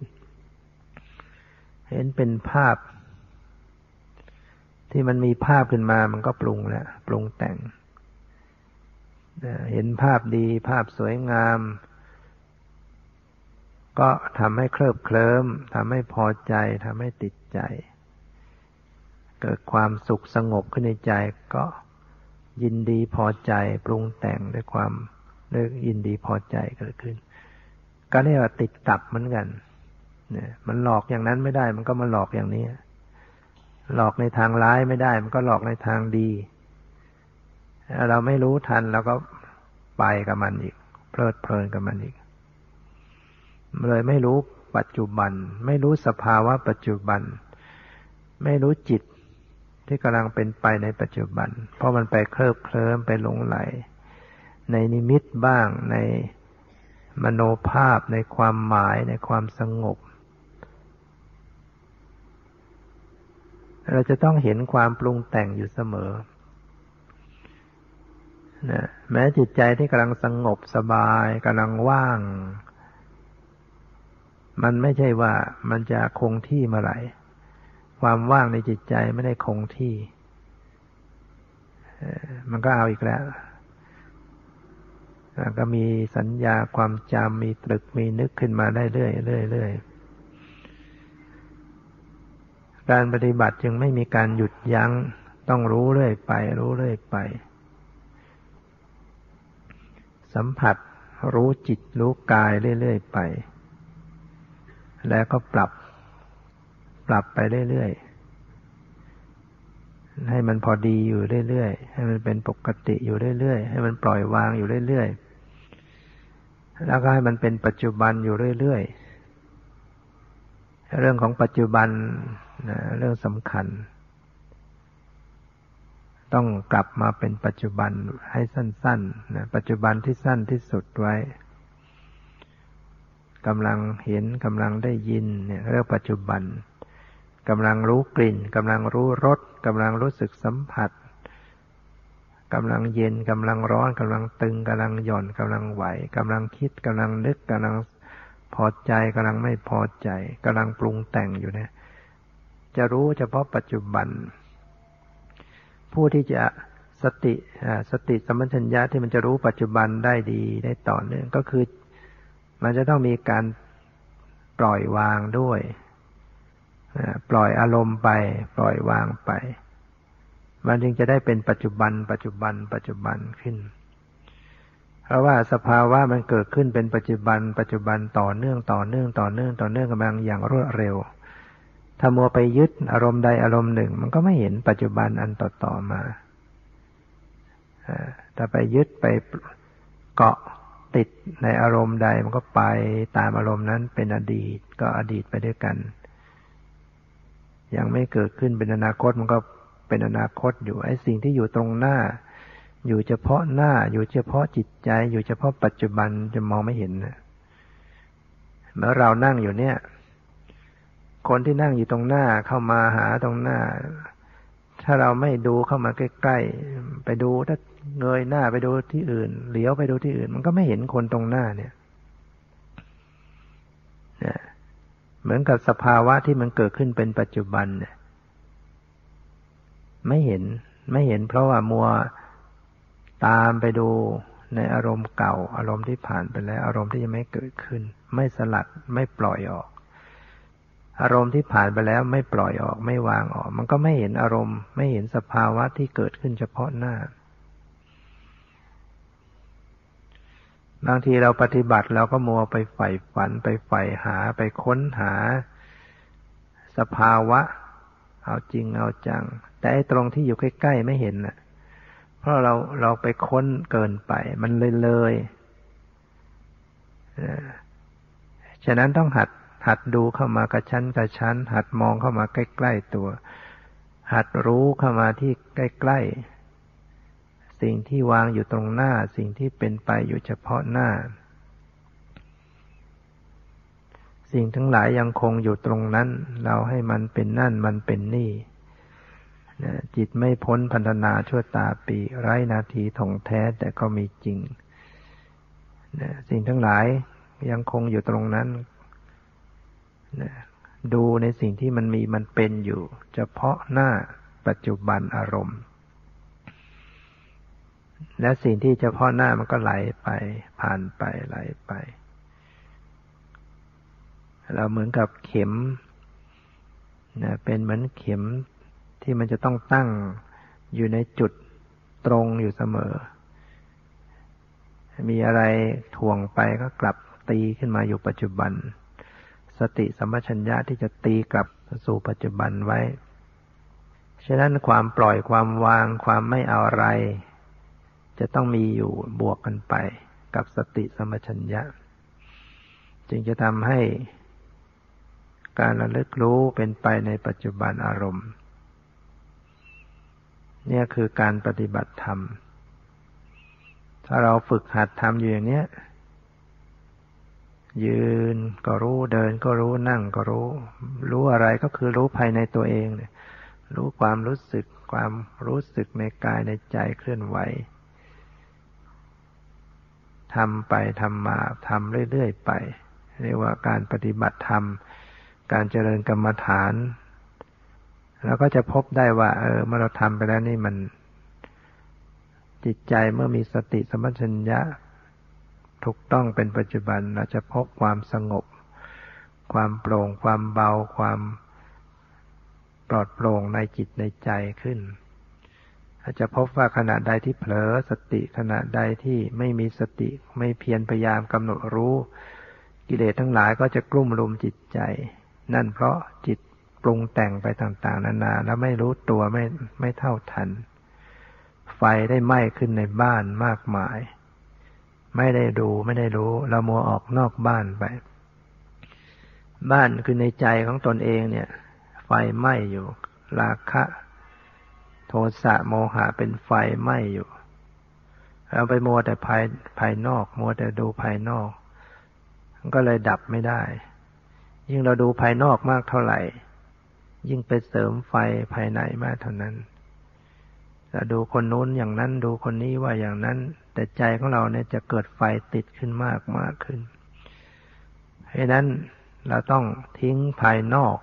เห็นเป็นภาพ ที่มันมีภาพขึ้นมามันก็ปรุงแล้วปรุงแต่ง เห็นภาพดีภาพสวยงาม ก็ทำให้เคลิบเคลิ้มทำให้พอใจทำให้ติดใจ เกิดความสุขสงบขึ้นในใจก็ยินดีพอใจปรุงแต่งด้วยความ เลิกยินดีพอใจเกิดขึ้น ก็เรียกว่าติดตับเหมือนกันเนี่ยมันหลอกอย่างนั้นไม่ได้ มันก็มาหลอกอย่างนี้ หลอกในทางร้ายไม่ได้ มันก็หลอกในทางดี เราไม่รู้ทันแล้วก็ไปกับมันอีก เพลิดเพลินกับมันอีก เลยไม่รู้ปัจจุบัน ไม่รู้สภาวะปัจจุบัน ไม่รู้จิตที่กำลังเป็นไปในปัจจุบัน เพราะมันไปเคลิบเคลิ้มไปหลงไหล ในนิมิตบ้างในมโนภาพในความหมายในความสงบ เราจะต้องเห็นความปรุงแต่งอยู่เสมอนะแม้จิตใจที่กำลังสงบสบายกำลังว่าง มันไม่ใช่ว่ามันจะคงที่เมื่อไหร่ ความว่างในจิตใจไม่ได้คงที่ มันก็เอาอีกแล้ว ก็มีสัญญาความจำมีตรึกมีนึกขึ้นมาได้เรื่อยเรื่อยเรื่อยการปฏิบัติจึงไม่มีการหยุดยัง้งต้องรู้เรื่อยไป รู้เรื่อยไป สัมผัสรู้จิตรู้กายเรื่อยๆไป แล้วก็ปรับ ปรับไปเรื่อยๆ ให้มันพอดีอยู่เรื่อยๆ ให้มันเป็นปกติอยู่เรื่อยๆ ให้มันปล่อยวางอยู่เรื่อยๆ แล้วก็ให้มันเป็นปัจจุบันอยู่เรื่อยๆ เรื่องของปัจจุบันนะเรื่องสำคัญ ต้องกลับมาเป็นปัจจุบันให้สั้นๆนะปัจจุบันที่สั้นที่สุดไว้กำลังเห็นกำลังได้ยินเนี่ยเรียกปัจจุบัน กำลังรู้กลิ่นกำลังรู้รสกำลังรู้สึกสัมผัสกำลังเย็นกำลังร้อนกำลังตึงกำลังหย่อนกำลังไหวกำลังคิดกำลังนึกกำลังพอใจกำลังไม่พอใจกำลังปรุงแต่งอยู่เนี่ยจะรู้เฉพาะปัจจุบัน ผู้ที่จะสติสติสมัชัญญะที่มันจะรู้ปัจจุบันได้ดีได้ต่อเนื่องก็คือ มันจะต้องมีการปล่อยวางด้วย ปล่อยอารมณ์ไป ปล่อยวางไป มันจึงจะได้เป็นปัจจุบัน ปัจจุบัน ปัจจุบันขึ้น เพราะว่าสภาวะมันเกิดขึ้นเป็นปัจจุบัน ปัจจุบันต่อเนื่องต่อเนื่องต่อเนื่องต่อเนื่องกำลังอย่างรวดเร็ว ถ้ามัวไปยึดอารมณ์ใดอารมณ์หนึ่ง มันก็ไม่เห็นปัจจุบันอันต่อต่อมาถ้าไปยึดไปเกาะติดในอารมณ์ใดมันก็ไปตามอารมณ์นั้นเป็นอดีตก็อดีตไปด้วยกัน ยังไม่เกิดขึ้นเป็นอนาคตมันก็เป็นอนาคตอยู่ไอ้สิ่งที่อยู่ตรงหน้า อยู่เฉพาะหน้า อยู่เฉพาะจิตใจ อยู่เฉพาะปัจจุบันจะมองไม่เห็นนะเมื่อเรานั่งอยู่เนี่ย คนที่นั่งอยู่ตรงหน้าเข้ามาหาตรงหน้า ถ้าเราไม่ดูเข้ามาใกล้ๆไปดูถ้าเงยหน้าไปดูที่อื่น เหลียวไปดูที่อื่น มันก็ไม่เห็นคนตรงหน้าเนี่ย เหมือนกับสภาวะที่มันเกิดขึ้นเป็นปัจจุบันเนี่ยไม่เห็นไม่เห็นเพราะว่ามัวตามไปดูในอารมณ์เก่า อารมณ์ที่ผ่านไปแล้ว อารมณ์ที่ยังไม่เกิดขึ้น ไม่สลัดไม่ปล่อยออก อารมณ์ที่ผ่านไปแล้วไม่ปล่อยออก ไม่วางออก มันก็ไม่เห็นอารมณ์ ไม่เห็นสภาวะที่เกิดขึ้นเฉพาะหน้า บางทีเราปฏิบัติเราก็มัวไปใฝ่ฝันไปใฝ่หาไปค้นหา สภาวะ เอาจริงเอาจัง แต่ตรงที่อยู่ใกล้ๆไม่เห็นน่ะ เพราะเราเราไปค้นเกินไป มันเลยเลยฉะนั้นต้องหัดหัดดูเข้ามากระชั้นกระชั้น หัดมองเข้ามาใกล้ ๆตัว หัดรู้เข้ามาที่ใกล้ ๆ สิ่งที่วางอยู่ตรงหน้า สิ่งที่เป็นไปอยู่เฉพาะหน้า สิ่งทั้งหลายยังคงอยู่ตรงนั้น เราให้มันเป็นนั่นมันเป็นนี่จิตไม่พ้นพันธนาชั่วตาปี ไร้นาทีถ่องแท้แต่ก็มีจริง สิ่งทั้งหลายยังคงอยู่ตรงนั้น ดูในสิ่งที่มันมีมันเป็นอยู่ เฉพาะหน้าปัจจุบันอารมณ์ และสิ่งที่เฉพาะหน้ามันก็ไหลไป ผ่านไปไหลไป เราเหมือนกับเข็มนะเป็นเหมือนเข็มที่มันจะต้องตั้งอยู่ในจุดตรงอยู่เสมอ มีอะไรถ่วงไปก็กลับตีขึ้นมาอยู่ปัจจุบัน สติสัมปชัญญะที่จะตีกลับสู่ปัจจุบันไว้ ฉะนั้นความปล่อยความวางความไม่เอาอะไร จะต้องมีอยู่บวกกันไปกับสติสมชัญญะ จึงจะทำให้การระลึกรู้เป็นไปในปัจจุบันอารมณ์ เนี่ยคือการปฏิบัติธรรม ถ้าเราฝึกหัดทำอยู่อย่างนี้ยืนก็รู้เดินก็รู้นั่งก็รู้ รู้อะไรก็คือรู้ภายในตัวเองเนี่ยรู้ความรู้สึกความรู้สึกในกายในใจเคลื่อนไหว ทำไปทำมาทำเรื่อยๆไป เรียกว่าการปฏิบัติธรรม การเจริญกรรมฐานเราก็จะพบได้ว่า เออเมื่อเราทำไปแล้วนี่มัน จิตใจเมื่อมีสติสมัชัญญะ ถูกต้องเป็นปัจจุบันเราจะพบความสงบ ความโปร่ง ความเบา ความปลอดโปร่งในจิตในใจขึ้น อาจจะพบว่าขณะใดที่เผลอสติขณะใดที่ไม่มีสติไม่เพียรพยายามกำหนดรู้ กิเลสทั้งหลายก็จะกลุ่มรุมจิตใจ นั่นเพราะจิตปรุงแต่งไปต่าง ๆ นานาแล้วไม่รู้ตัวไม่ไม่เท่าทัน ไฟได้ไหม้ขึ้นในบ้านมากมาย ไม่ได้ดูไม่ได้รู้เรามัวออกนอกบ้านไป บ้านคือในใจของตนเองเนี่ย ไฟไหม้อยู่ ราคะ โทสะโมหะเป็นไฟไหม้อยู่ เราไปมัวแต่ภายภายนอก มัวแต่ดูภายนอก ก็เลยดับไม่ได้ ยิ่งเราดูภายนอกมากเท่าไหร่ ยิ่งไปเสริมไฟภายในมากเท่านั้นเราดูคนนู้นอย่างนั้นดูคนนี้ว่าอย่างนั้น แต่ใจของเราเนี่ยจะเกิดไฟติดขึ้นมากมากขึ้น เพราะนั้นเราต้องทิ้งภายนอก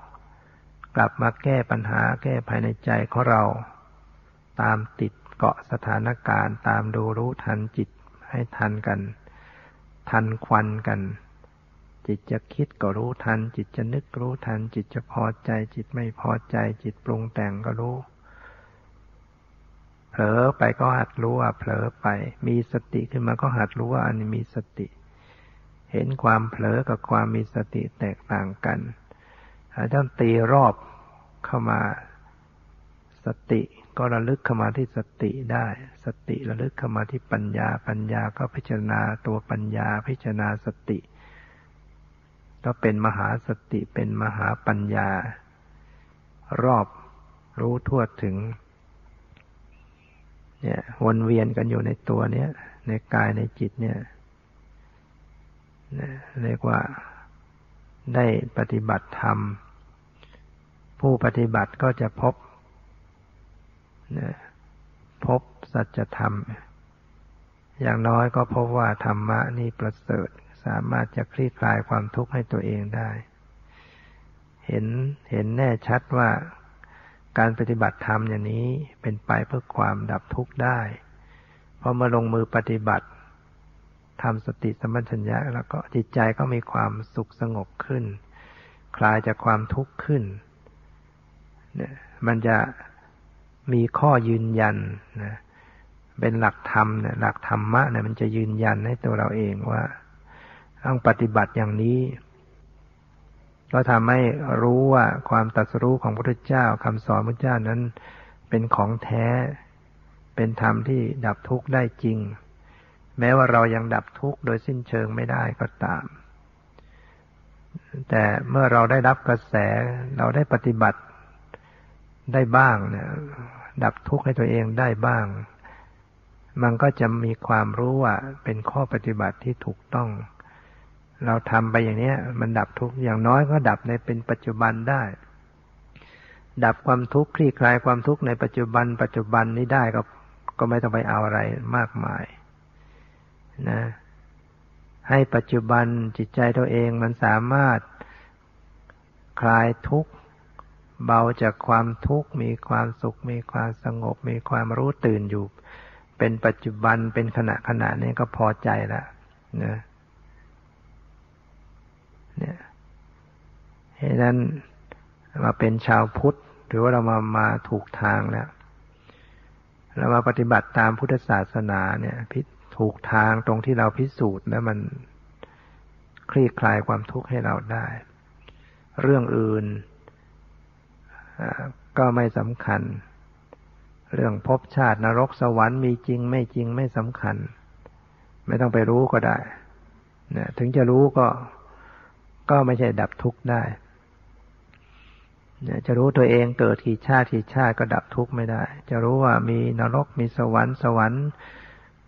กลับมาแก้ปัญหาแก้ภายในใจของเรา ตามติดเกาะสถานการณ์ ตามดูรู้ทันจิตให้ทันกัน ทันควันกัน จิตจะคิดก็รู้ทัน จิตจะนึกรู้ทัน จิตจะพอใจ จิตไม่พอใจ จิตปรุงแต่งก็รู้เผลอไปก็หัดรู้ว่าเผลอไป มีสติขึ้นมาก็หัดรู้ว่าอันนี้มีสติ เห็นความเผลอกับความมีสติแตกต่างกันถ้าตีรอบเข้ามา สติก็ระลึกเข้ามาที่สติได้ สติระลึกเข้ามาที่ปัญญา ปัญญาก็พิจารณาตัวปัญญาพิจารณาสติ ก็เป็นมหาสติเป็นมหาปัญญา รอบรู้ทั่วถึง เนี่ยวนเวียนกันอยู่ในตัวเนี้ยในกายในจิตเนี่ยเรียกว่าได้ปฏิบัติธรรม ผู้ปฏิบัติก็จะพบ พบสัจธรรม อย่างน้อยก็พบว่าธรรมะนี่ประเสริฐ สามารถจะคลี่คลายความทุกข์ให้ตัวเองได้ เห็นเห็นแน่ชัดว่าการปฏิบัติธรรมอย่างนี้เป็นไปเพื่อความดับทุกข์ได้ พอมาลงมือปฏิบัติทำสติสมัชัญญะ แล้วก็จิตใจก็มีความสุขสงบขึ้น คลายจากความทุกข์ขึ้นเนี่ยมันจะ มีข้อยืนยันนะเป็นหลักธรรมเนี่ยหลักธรรมะเนี่ยมันจะยืนยันให้ตัวเราเองว่าต้องปฏิบัติอย่างนี้ ก็ทำให้รู้ว่าความตัดสู้ของพระพุทธเจ้าคำสอนพระเจ้านั้น เป็นของแท้ เป็นธรรมที่ดับทุกข์ได้จริง แม้ว่าเรายังดับทุกข์โดยสิ้นเชิงไม่ได้ก็ตาม แต่เมื่อเราได้รับกระแสเราได้ปฏิบัติได้บ้างเนี่ย ดับทุกข์ให้ตัวเองได้บ้าง มันก็จะมีความรู้ว่าเป็นข้อปฏิบัติที่ถูกต้อง เราทำไปอย่างนี้มันดับทุกข์อย่างน้อยก็ดับในเป็นปัจจุบันได้ ดับความทุกข์คลี่คลายความทุกข์ในปัจจุบัน ปัจจุบันนี้ได้ก็ก็ไม่ต้องไปเอาอะไรมากมาย นะ ให้ปัจจุบันจิตใจตัวเองมันสามารถคลายทุกข์ เบาจากความทุกข์มีความสุข มีความสงบ มีความรู้ตื่นอยู่ เป็นปัจจุบันเป็นขณะขณะนี้ก็พอใจแล้วนะเนี่ยเหตุนั้นมาเป็นชาวพุทธหรือว่าเรามามาถูกทางแล้วเรามาปฏิบัติตามพุทธศาสนาเนี่ยพิถูกทางตรงที่เราพิสูจน์แล้วมันคลี่คลายความทุกข์ให้เราได้ เรื่องอื่น ก็ไม่สำคัญ เรื่องภพชาตินรกสวรรค์มีจริงไม่จริงไม่สำคัญ ไม่ต้องไปรู้ก็ได้นะถึงจะรู้ก็ก็ไม่ใช่ดับทุกข์ได้จะรู้ตัวเองเกิดกี่ชาติกี่ชาติก็ดับทุกข์ไม่ได้ จะรู้ว่ามีนรกมีสวรรค์สวรรค์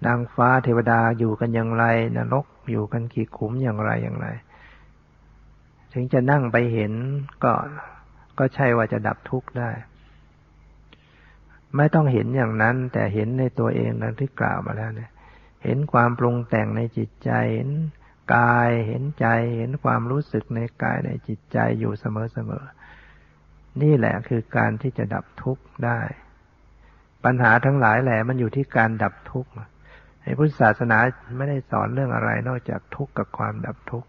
นางฟ้าเทวดาอยู่กันอย่างไร นรกอยู่กันกี่ขุมอย่างไรอย่างไร ถึงจะนั่งไปเห็นก็ ก็ใช่ว่าจะดับทุกข์ได้ ไม่ต้องเห็นอย่างนั้น แต่เห็นในตัวเองนั้นที่กล่าวมาแล้วเนี่ย เห็นความปรุงแต่งในจิตใจเห็นกายเห็นใจเห็นความรู้สึกในกายในจิตใจอยู่เสมอๆนี่แหละคือการที่จะดับทุกข์ได้ ปัญหาทั้งหลายแหละมันอยู่ที่การดับทุกข์ในพุทธศาสนาไม่ได้สอนเรื่องอะไรนอกจากทุกข์กับความดับทุกข์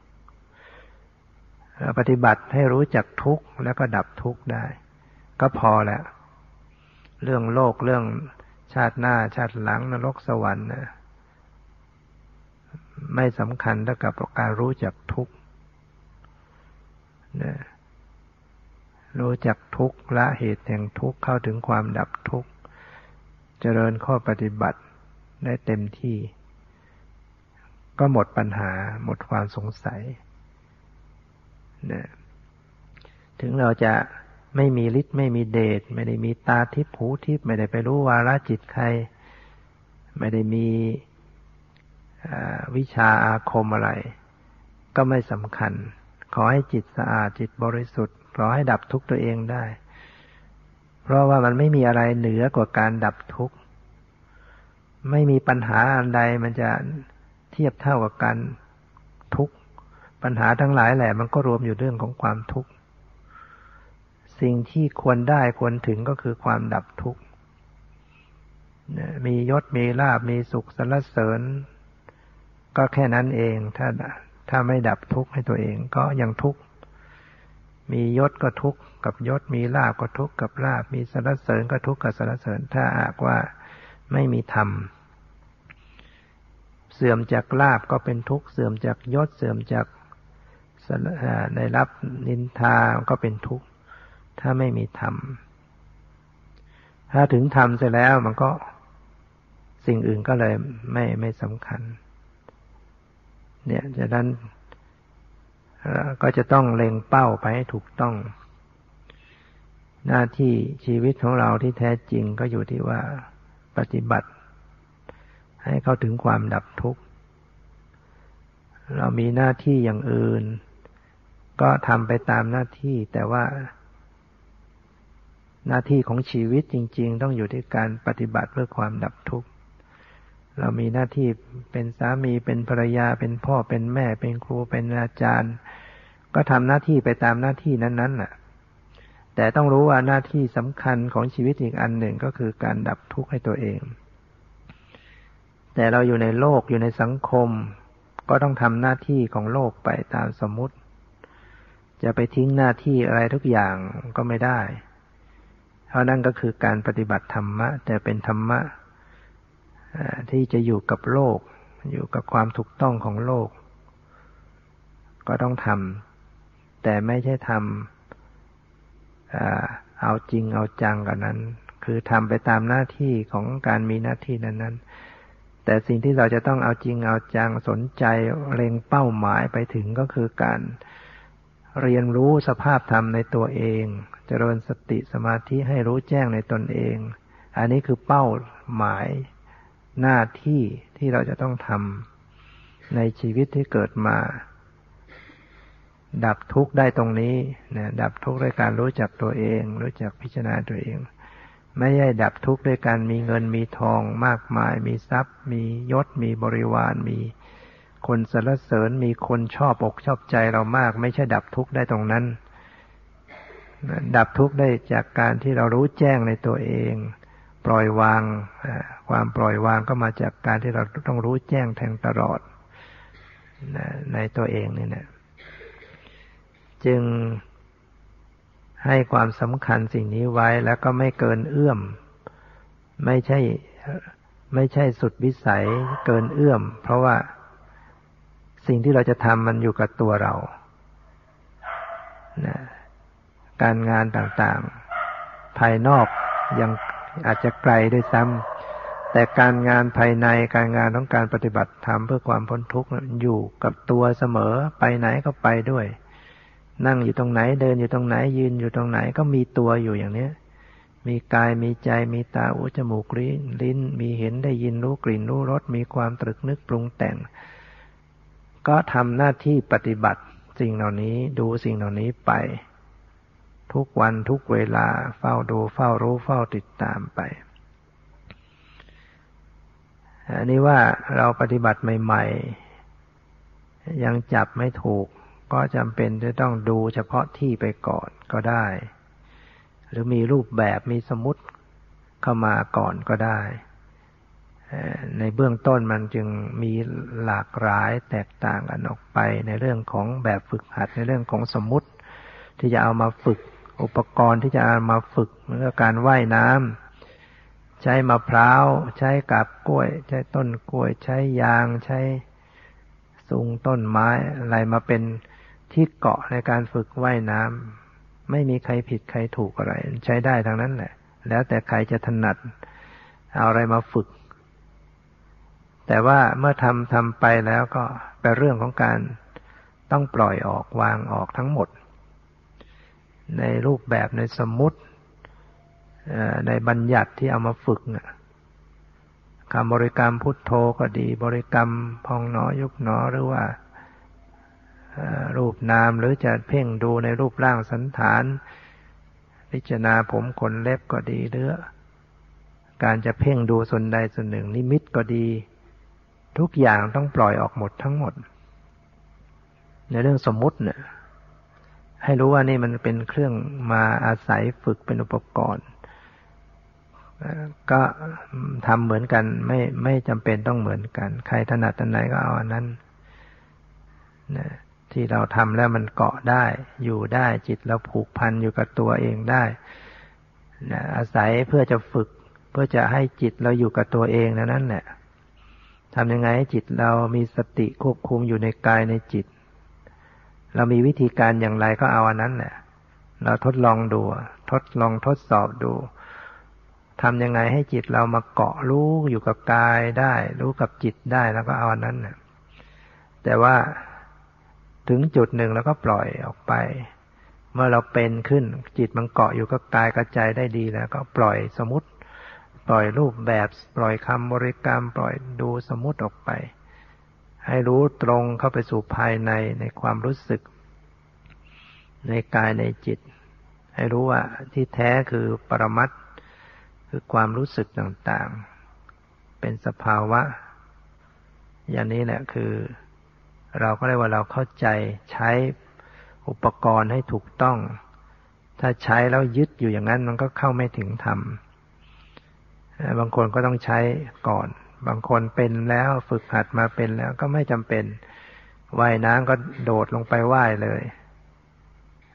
ปฏิบัติให้รู้จักทุกข์แล้วก็ดับทุกข์ได้ ก็พอแล้ว เรื่องโลกเรื่องชาติหน้าชาติหลังนรกสวรรค์นะไม่สำคัญเท่ากับการรู้จักทุกข์รู้จักทุกข์ละเหตุแห่งทุกข์เข้าถึงความดับทุกข์ เจริญข้อปฏิบัติได้เต็มที่ ก็หมดปัญหาหมดความสงสัย ถึงเราจะไม่มีฤทธิ์ไม่มีเดชไม่ได้มีตาทิพหูทิพไม่ได้ไปรู้วาระจิตใคร ไม่ได้มีวิชาอาคมอะไร ก็ไม่สำคัญ ขอให้จิตสะอาดจิตบริสุทธิ์ขอให้ดับทุกข์ตัวเองได้ เพราะว่ามันไม่มีอะไรเหนือกว่าการดับทุกข์ ไม่มีปัญหาอันใดมันจะเทียบเท่ากับการทุกข์ ปัญหาทั้งหลายแหละมันก็รวมอยู่เรื่องของความทุกข์ สิ่งที่ควรได้ควรถึงก็คือความดับทุกข์มียศมีลาบมีสุขสรรเสริญ ก็แค่นั้นเองถ้าถ้าไม่ดับทุกข์ให้ตัวเองก็ยังทุกข์มียศก็ทุกข์กับยศมีลาบก็ทุกข์กับลาบมีสรรเสริญก็ทุกข์กับสรรเสริญ ถ้าหากว่าไม่มีธรรมเสื่อมจากลาบก็เป็นทุกข์เสื่อมจากยศเสื่อมจาก ได้รับนินทาก็เป็นทุกข์ ถ้าไม่มีธรรม ถ้าถึงธรรมเสร็จแล้วมันก็สิ่งอื่นก็เลยไม่ไม่สำคัญ เนี่ยจากนั้นก็จะต้องเล็งเป้าไปให้ถูกต้อง หน้าที่ชีวิตของเราที่แท้จริงก็อยู่ที่ว่าปฏิบัติ ให้เข้าถึงความดับทุกข์ เรามีหน้าที่อย่างอื่น ก็ทำไปตามหน้าที่แต่ว่า หน้าที่ของชีวิตจริง ๆ ต้องอยู่ที่การปฏิบัติเพื่อความดับทุกข์เรามีหน้าที่เป็นสามีเป็นภรรยาเป็นพ่อเป็นแม่ เป็นครูเป็นอาจารย์ ก็ทำหน้าที่ไปตามหน้าที่นั้นๆน่ะ แต่ต้องรู้ว่าหน้าที่สำคัญของชีวิตอีกอันหนึ่งก็คือการดับทุกข์ให้ตัวเอง แต่เราอยู่ในโลกอยู่ในสังคม ก็ต้องทำหน้าที่ของโลกไปตามสมมติ จะไปทิ้งหน้าที่อะไรทุกอย่างก็ไม่ได้ เพราะนั่นก็คือการปฏิบัติธรรมะ แต่เป็นธรรมะที่จะอยู่กับโลก อยู่กับความถูกต้องของโลก ก็ต้องทำแต่ไม่ใช่ทำเอาจริงเอาจังกันนั้น คือทำไปตามหน้าที่ของการมีหน้าที่นั้น ๆ แต่สิ่งที่เราจะต้องเอาจริงเอาจังสนใจเล็งเป้าหมายไปถึงก็คือการเเรียนรู้สภาพธรรมในตัวเอง เจริญสติสมาธิให้รู้แจ้งในตนเอง อันนี้คือเป้าหมายหน้าที่ที่เราจะต้องทำในชีวิตที่เกิดมา ดับทุกข์ได้ตรงนี้นะดับทุกข์ด้วยการรู้จักตัวเอง รู้จักพิจารณาตัวเอง ไม่ใช่ดับทุกข์ด้วยการมีเงินมีทองมากมาย มีทรัพย์ มียศมีบริวารมี คนสรรเสริญมีคนชอบอกชอบใจเรามาก ไม่ใช่ดับทุกข์ได้ตรงนั้น ดับทุกข์ได้จากการที่เรารู้แจ้งในตัวเอง ปล่อยวางความปล่อยวางก็มาจากการที่เราต้องรู้แจ้งแทงตลอดในตัวเองนี่นะจึงให้ความสำคัญสิ่งนี้ไว้แล้วก็ไม่เกินเอื้อม ไม่ใช่ไม่ใช่สุดวิสัยเกินเอื้อม เพราะว่า สิ่งที่เราจะทำมันอยู่กับตัวเรานะการงานต่างๆ ภายนอกยังอาจจะไกลด้วยซ้ำแต่การงานภายในการงานต้องการปฏิบัติธรรมเพื่อความพ้นทุกข์อยู่กับตัวเสมอไปไหนก็ไปด้วย นั่งอยู่ตรงไหนเดินอยู่ตรงไหนยืนอยู่ตรงไหนก็มีตัวอยู่อย่างเนี้ยมีกายมีใจมีตาหูจมูกลิ้นลิ้น มีเห็นได้ยินรู้กลิ่นรู้รสมีความตรึกนึกปรุงแต่ง ก็ทำหน้าที่ปฏิบัติสิ่งเหล่านี้ดูสิ่งเหล่านี้ไป ทุกวันทุกเวลาเฝ้าดูเฝ้ารู้เฝ้าติดตามไปอันนี้ว่าเราปฏิบัติใหม่ ๆ ยังจับไม่ถูก ก็จำเป็นจะต้องดูเฉพาะที่ไปก่อนก็ได้ หรือมีรูปแบบมีสมุติเข้ามาก่อนก็ได้ ในเบื้องต้นมันจึงมีหลากหลายแตกต่างกันออกไปในเรื่องของแบบฝึกหัดในเรื่องของสมมติ ที่จะเอามาฝึกอุปกรณ์ที่จะเอามาฝึกเหมือนกับการว่ายน้ำใช้มะพร้าว ใช้กับกล้วย ใช้ต้นกล้วย ใช้ยางใช้สูงต้นไม้อะไรมาเป็นที่เกาะในการฝึกว่ายน้ำไม่มีใครผิดใครถูกอะไร ใช้ได้ทั้งนั้นแหละ แล้วแต่ใครจะถนัด เอาอะไรมาฝึก แต่ว่าเมื่อทำทำไปแล้วก็เป็นเรื่องของการต้องปล่อยออกวางออกทั้งหมด ในรูปแบบในสมมุติในบัญญัติที่เอามาฝึกคำบริกรรมพุทโธก็ดี บริกรรมพองหนอยุบหนอหรือว่ารูปนามหรือจะเพ่งดูในรูปร่างสันฐาน พิจารณาผมขนเล็บก็ดีหรือการจะเพ่งดูส่วนใดส่วนหนึ่งนิมิตก็ดี ทุกอย่างต้องปล่อยออกหมดทั้งหมด ในเรื่องสมมุติเนี่ยให้รู้ว่านี่มันเป็นเครื่องมาอาศัยฝึกเป็นอุปกรณ์ ก็ทำเหมือนกันไม่ไม่จำเป็นต้องเหมือนกัน ใครถนัดอันไหนก็เอาอันนั้นนะที่เราทำแล้วมันเกาะได้ อยู่ได้จิตเราผูกพันอยู่กับตัวเองได้นะอาศัยเพื่อจะฝึก เพื่อจะให้จิตเราอยู่กับตัวเองนะนั่นแหละ ทำยังไงให้จิตเรามีสติควบคุมอยู่ในกายในจิต เรามีวิธีการอย่างไรก็เอาอันนั้นแหละเราทดลองดู ทดลองทดสอบดูทำยังไงให้จิตเรามาเกาะรู้อยู่กับกายได้ รู้กับจิตได้แล้วก็เอาอันนั้นนะแต่ว่าถึงจุดหนึ่งแล้วก็ปล่อยออกไป เมื่อเราเป็นขึ้นจิตมันเกาะอยู่กับกายกับใจได้ดีแล้ว ก็ปล่อยสมมติ ปล่อยรูปแบบ ปล่อยคำบริกรรม ปล่อยดูสมมติออกไป ให้รู้ตรงเข้าไปสู่ภายในในความรู้สึก ในกายในจิต ให้รู้ว่าที่แท้คือปรมัตคือความรู้สึกต่างๆ เป็นสภาวะ อย่างนี้แหละคือ เราก็เรียกว่าเราเข้าใจใช้อุปกรณ์ให้ถูกต้อง ถ้าใช้แล้วยึดอยู่อย่างนั้นมันก็เข้าไม่ถึงธรรม บางคนก็ต้องใช้ก่อน บางคนเป็นแล้วฝึกหัดมาเป็นแล้วก็ไม่จำเป็นว่ายน้ำก็โดดลงไปว่ายเลย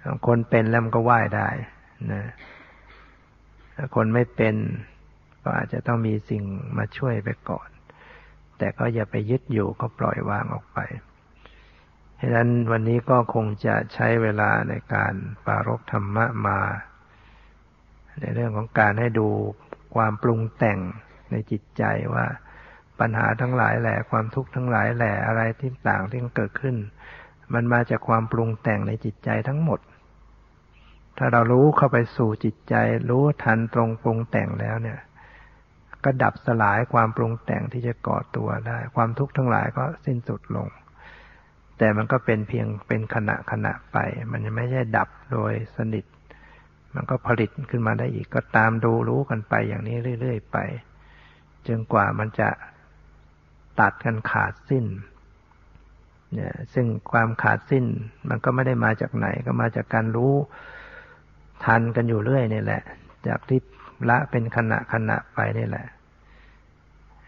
บางคนเป็นแล้วมันก็ว่ายได้นะถ้าคนไม่เป็น ก็อาจจะต้องมีสิ่งมาช่วยไปก่อน แต่ก็อย่าไปยึดอยู่ก็ปล่อยวางออกไปฉะนั้นวันนี้ก็คงจะใช้เวลาในการปารบธรรมะมา ในเรื่องของการให้ดู ความปรุงแต่งในจิตใจว่าปัญหาทั้งหลายแหละความทุกข์ทั้งหลายแหละอะไรที่ต่างที่เกิดขึ้น มันมาจากความปรุงแต่งในจิตใจทั้งหมด ถ้าเรารู้เข้าไปสู่จิตใจ รู้ทันตรงปรุงแต่งแล้วเนี่ย ก็ดับสลายความปรุงแต่งที่จะก่อตัวได้ ความทุกข์ทั้งหลายก็สิ้นสุดลง แต่มันก็เป็นเพียงเป็นขณะขณะไป มันยังไม่ใช่ดับโดยสนิท มันก็ผลิตขึ้นมาได้อีกก็ตามดูรู้กันไปอย่างนี้เรื่อยๆไป จนกว่ามันจะตัดกันขาดสิ้นเนี่ยซึ่งความขาดสิ้นมันก็ไม่ได้มาจากไหนก็มาจากการรู้ทันกันอยู่เรื่อยนี่แหละ จากที่ละเป็นขณะขณะไปนี่แหละ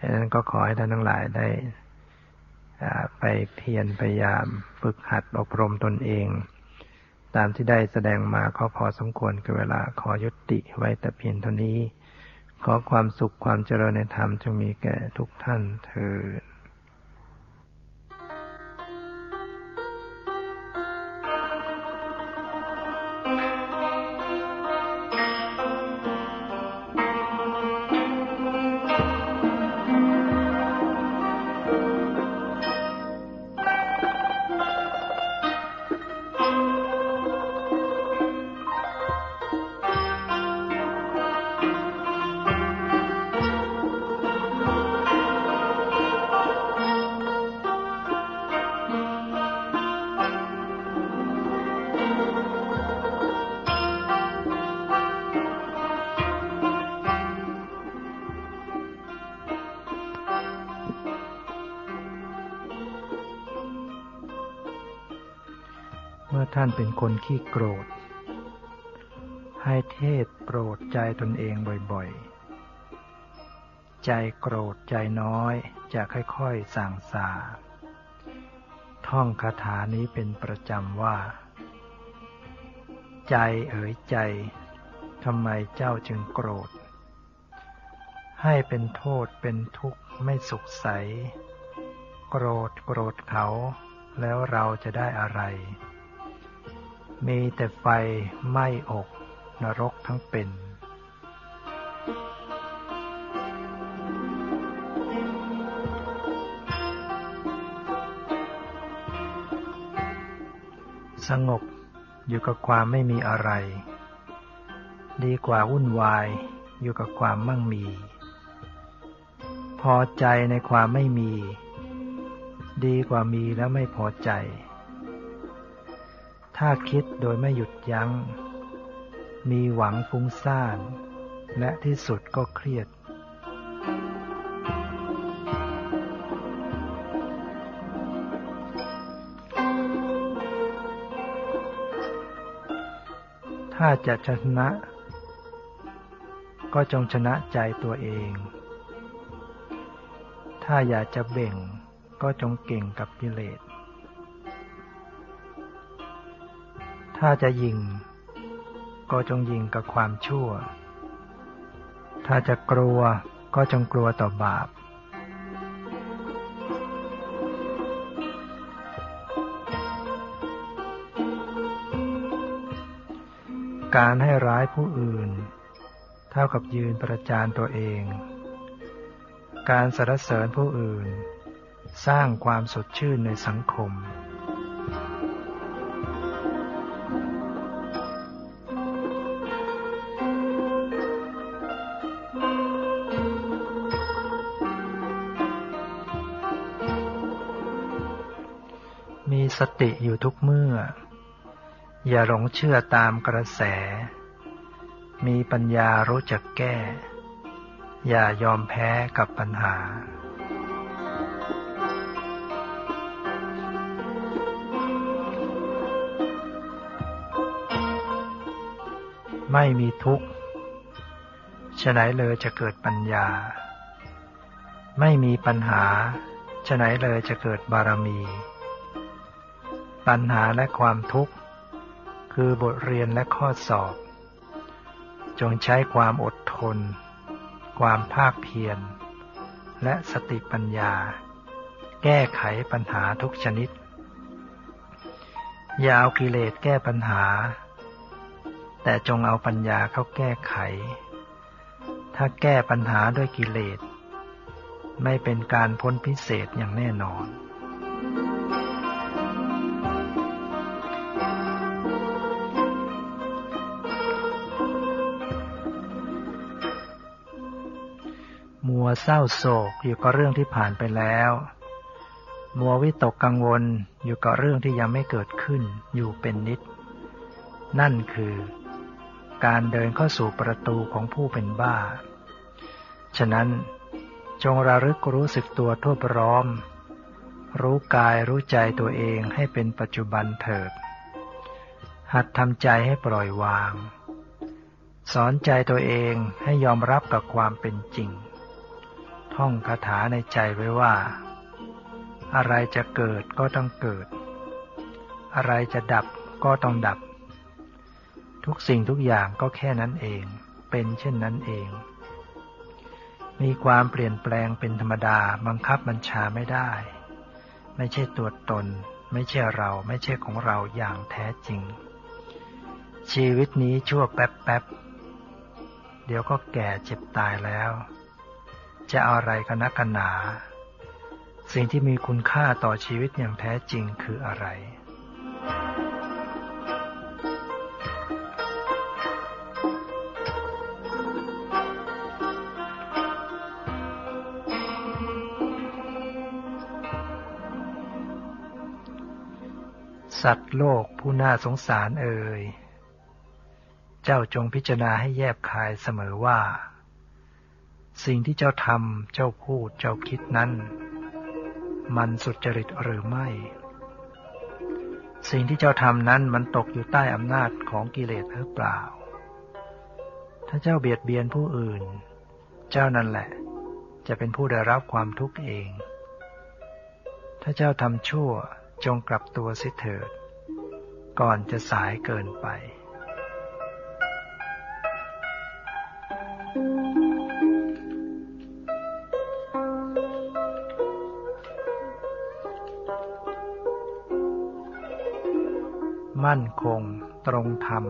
ฉะนั้นก็ขอให้ท่านทั้งหลายได้ไปเพียรพยายามฝึกหัดอบรมตนเอง ตามที่ได้แสดงมาก็พอสมควรกับเวลาขอยุติไว้แต่เพียงเท่านี้ ขอความสุขความเจริญในธรรมจงมีแก่ทุกท่านเถิดานเป็นคนขี้โกรธ ให้เทศโปรดใจตนเองบ่อยๆ ใจโกรธใจน้อยจะค่อยๆสั่งสา ท่องคาถานี้เป็นประจำว่า ใจเอ๋ยใจทำไมเจ้าจึงโกรธ ให้เป็นโทษเป็นทุกข์ไม่สุขใส โกรธโกรธเขาแล้วเราจะได้อะไร มีแต่ไฟไหม้อกนรกทั้งเป็นสงบอยู่กับความไม่มีอะไร ดีกว่าวุ่นวายอยู่กับความมั่งมี พอใจในความไม่มี ดีกว่ามีแล้วไม่พอใจ ถ้าคิดโดยไม่หยุดยัง้ง มีหวังฟุ้งซ่าน และที่สุดก็เครียด ถ้าจะชนะ ก็จงชนะใจตัวเอง ถ้าอยากจะเบ่งก็จงเก่งกับกิเลส ถ้าจะยิง ก็จงยิงกับความชั่ว ถ้าจะกลัวก็จงกลัวต่อบาป การให้ร้ายผู้อื่น เท่ากับยืนประจานตัวเอง การสรรเสริญผู้อื่น สร้างความสดชื่นในสังคม สติอยู่ทุกเมื่อ อย่าหลงเชื่อตามกระแส มีปัญญารู้จักแก้ อย่ายอมแพ้กับปัญหาไม่มีทุกข์ฉะไหนเลยจะเกิดปัญญา ไม่มีปัญหา ฉะไหนเลยจะเกิดบารมี ปัญหาและความทุกข์ คือบทเรียนและข้อสอบ จงใช้ความอดทน ความภาคเพียร และสติปัญญา แก้ไขปัญหาทุกชนิด อย่าเอากิเลสแก้ปัญหา แต่จงเอาปัญญาเข้าแก้ไข ถ้าแก้ปัญหาด้วยกิเลส ไม่เป็นการพ้นพิเศษอย่างแน่นอน วเศร้าโศกอยู่กับเรื่องที่ผ่านไปแล้ว มัววิตกกังวลอยู่กับเรื่องที่ยังไม่เกิดขึ้นอยู่เป็นนิด นั่นคือ การเดินเข้าสู่ประตูของผู้เป็นบ้า ฉะนั้นจงระลึกรู้สึกตัวทั่วพร้อม รู้กายรู้ใจตัวเองให้เป็นปัจจุบันเถิด หัดทำใจให้ปล่อยวาง สอนใจตัวเองให้ยอมรับกับความเป็นจริง ท่องคาถาในใจไว้ว่า อะไรจะเกิดก็ต้องเกิด อะไรจะดับก็ต้องดับ ทุกสิ่งทุกอย่างก็แค่นั้นเอง เป็นเช่นนั้นเอง มีความเปลี่ยนแปลงเป็นธรรมดาบังคับบัญชาไม่ได้ ไม่ใช่ตัวตน ไม่ใช่เราไม่ใช่ของเราอย่างแท้จริง ชีวิตนี้ชั่วแป๊บแป๊บเดี๋ยวก็แก่เจ็บตายแล้ว จะอะไรกันนักกันหนา สิ่งที่มีคุณค่าต่อชีวิตอย่างแท้จริงคืออะไร สัตว์โลกผู้น่าสงสารเอ่ย เจ้าจงพิจารณาให้แยบคายเสมอว่า สิ่งที่เจ้าทำเจ้าพูดเจ้าคิดนั้น มันสุจริตหรือไม่ สิ่งที่เจ้าทำนั้นมันตกอยู่ใต้อำนาจของกิเลสหรือเปล่า ถ้าเจ้าเบียดเบียนผู้อื่น เจ้านั่นแหละ จะเป็นผู้ได้รับความทุกข์เอง ถ้าเจ้าทำชั่วจงกลับตัวสิเถิด ก่อนจะสายเกินไป มั่นคง ตรงธรรม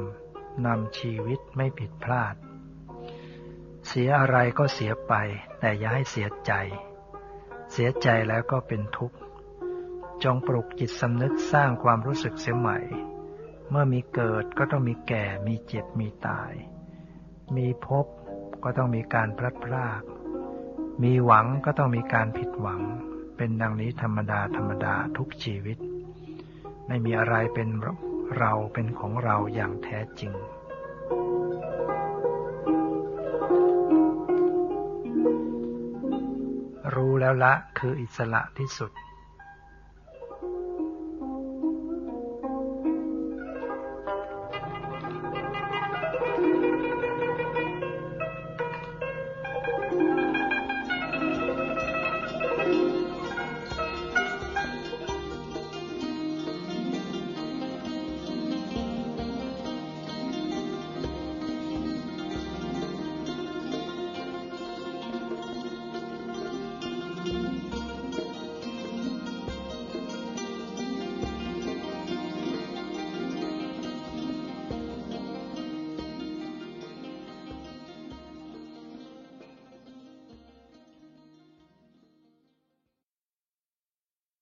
นำชีวิตไม่ผิดพลาด เสียอะไรก็เสียไป แต่อย่าให้เสียใจ เสียใจแล้วก็เป็นทุกข์ จงปลุกจิตสำนึกสร้างความรู้สึกเสียใหม่ เมื่อมีเกิดก็ต้องมีแก่ มีเจ็บ มีตาย มีพบก็ต้องมีการพลัดพราก มีหวังก็ต้องมีการผิดหวัง เป็นดังนี้ธรรมดาธรรมดาทุกชีวิต ไม่มีอะไรเป็น เราเป็นของเราอย่างแท้จริง รู้แล้วละคืออิสระที่สุด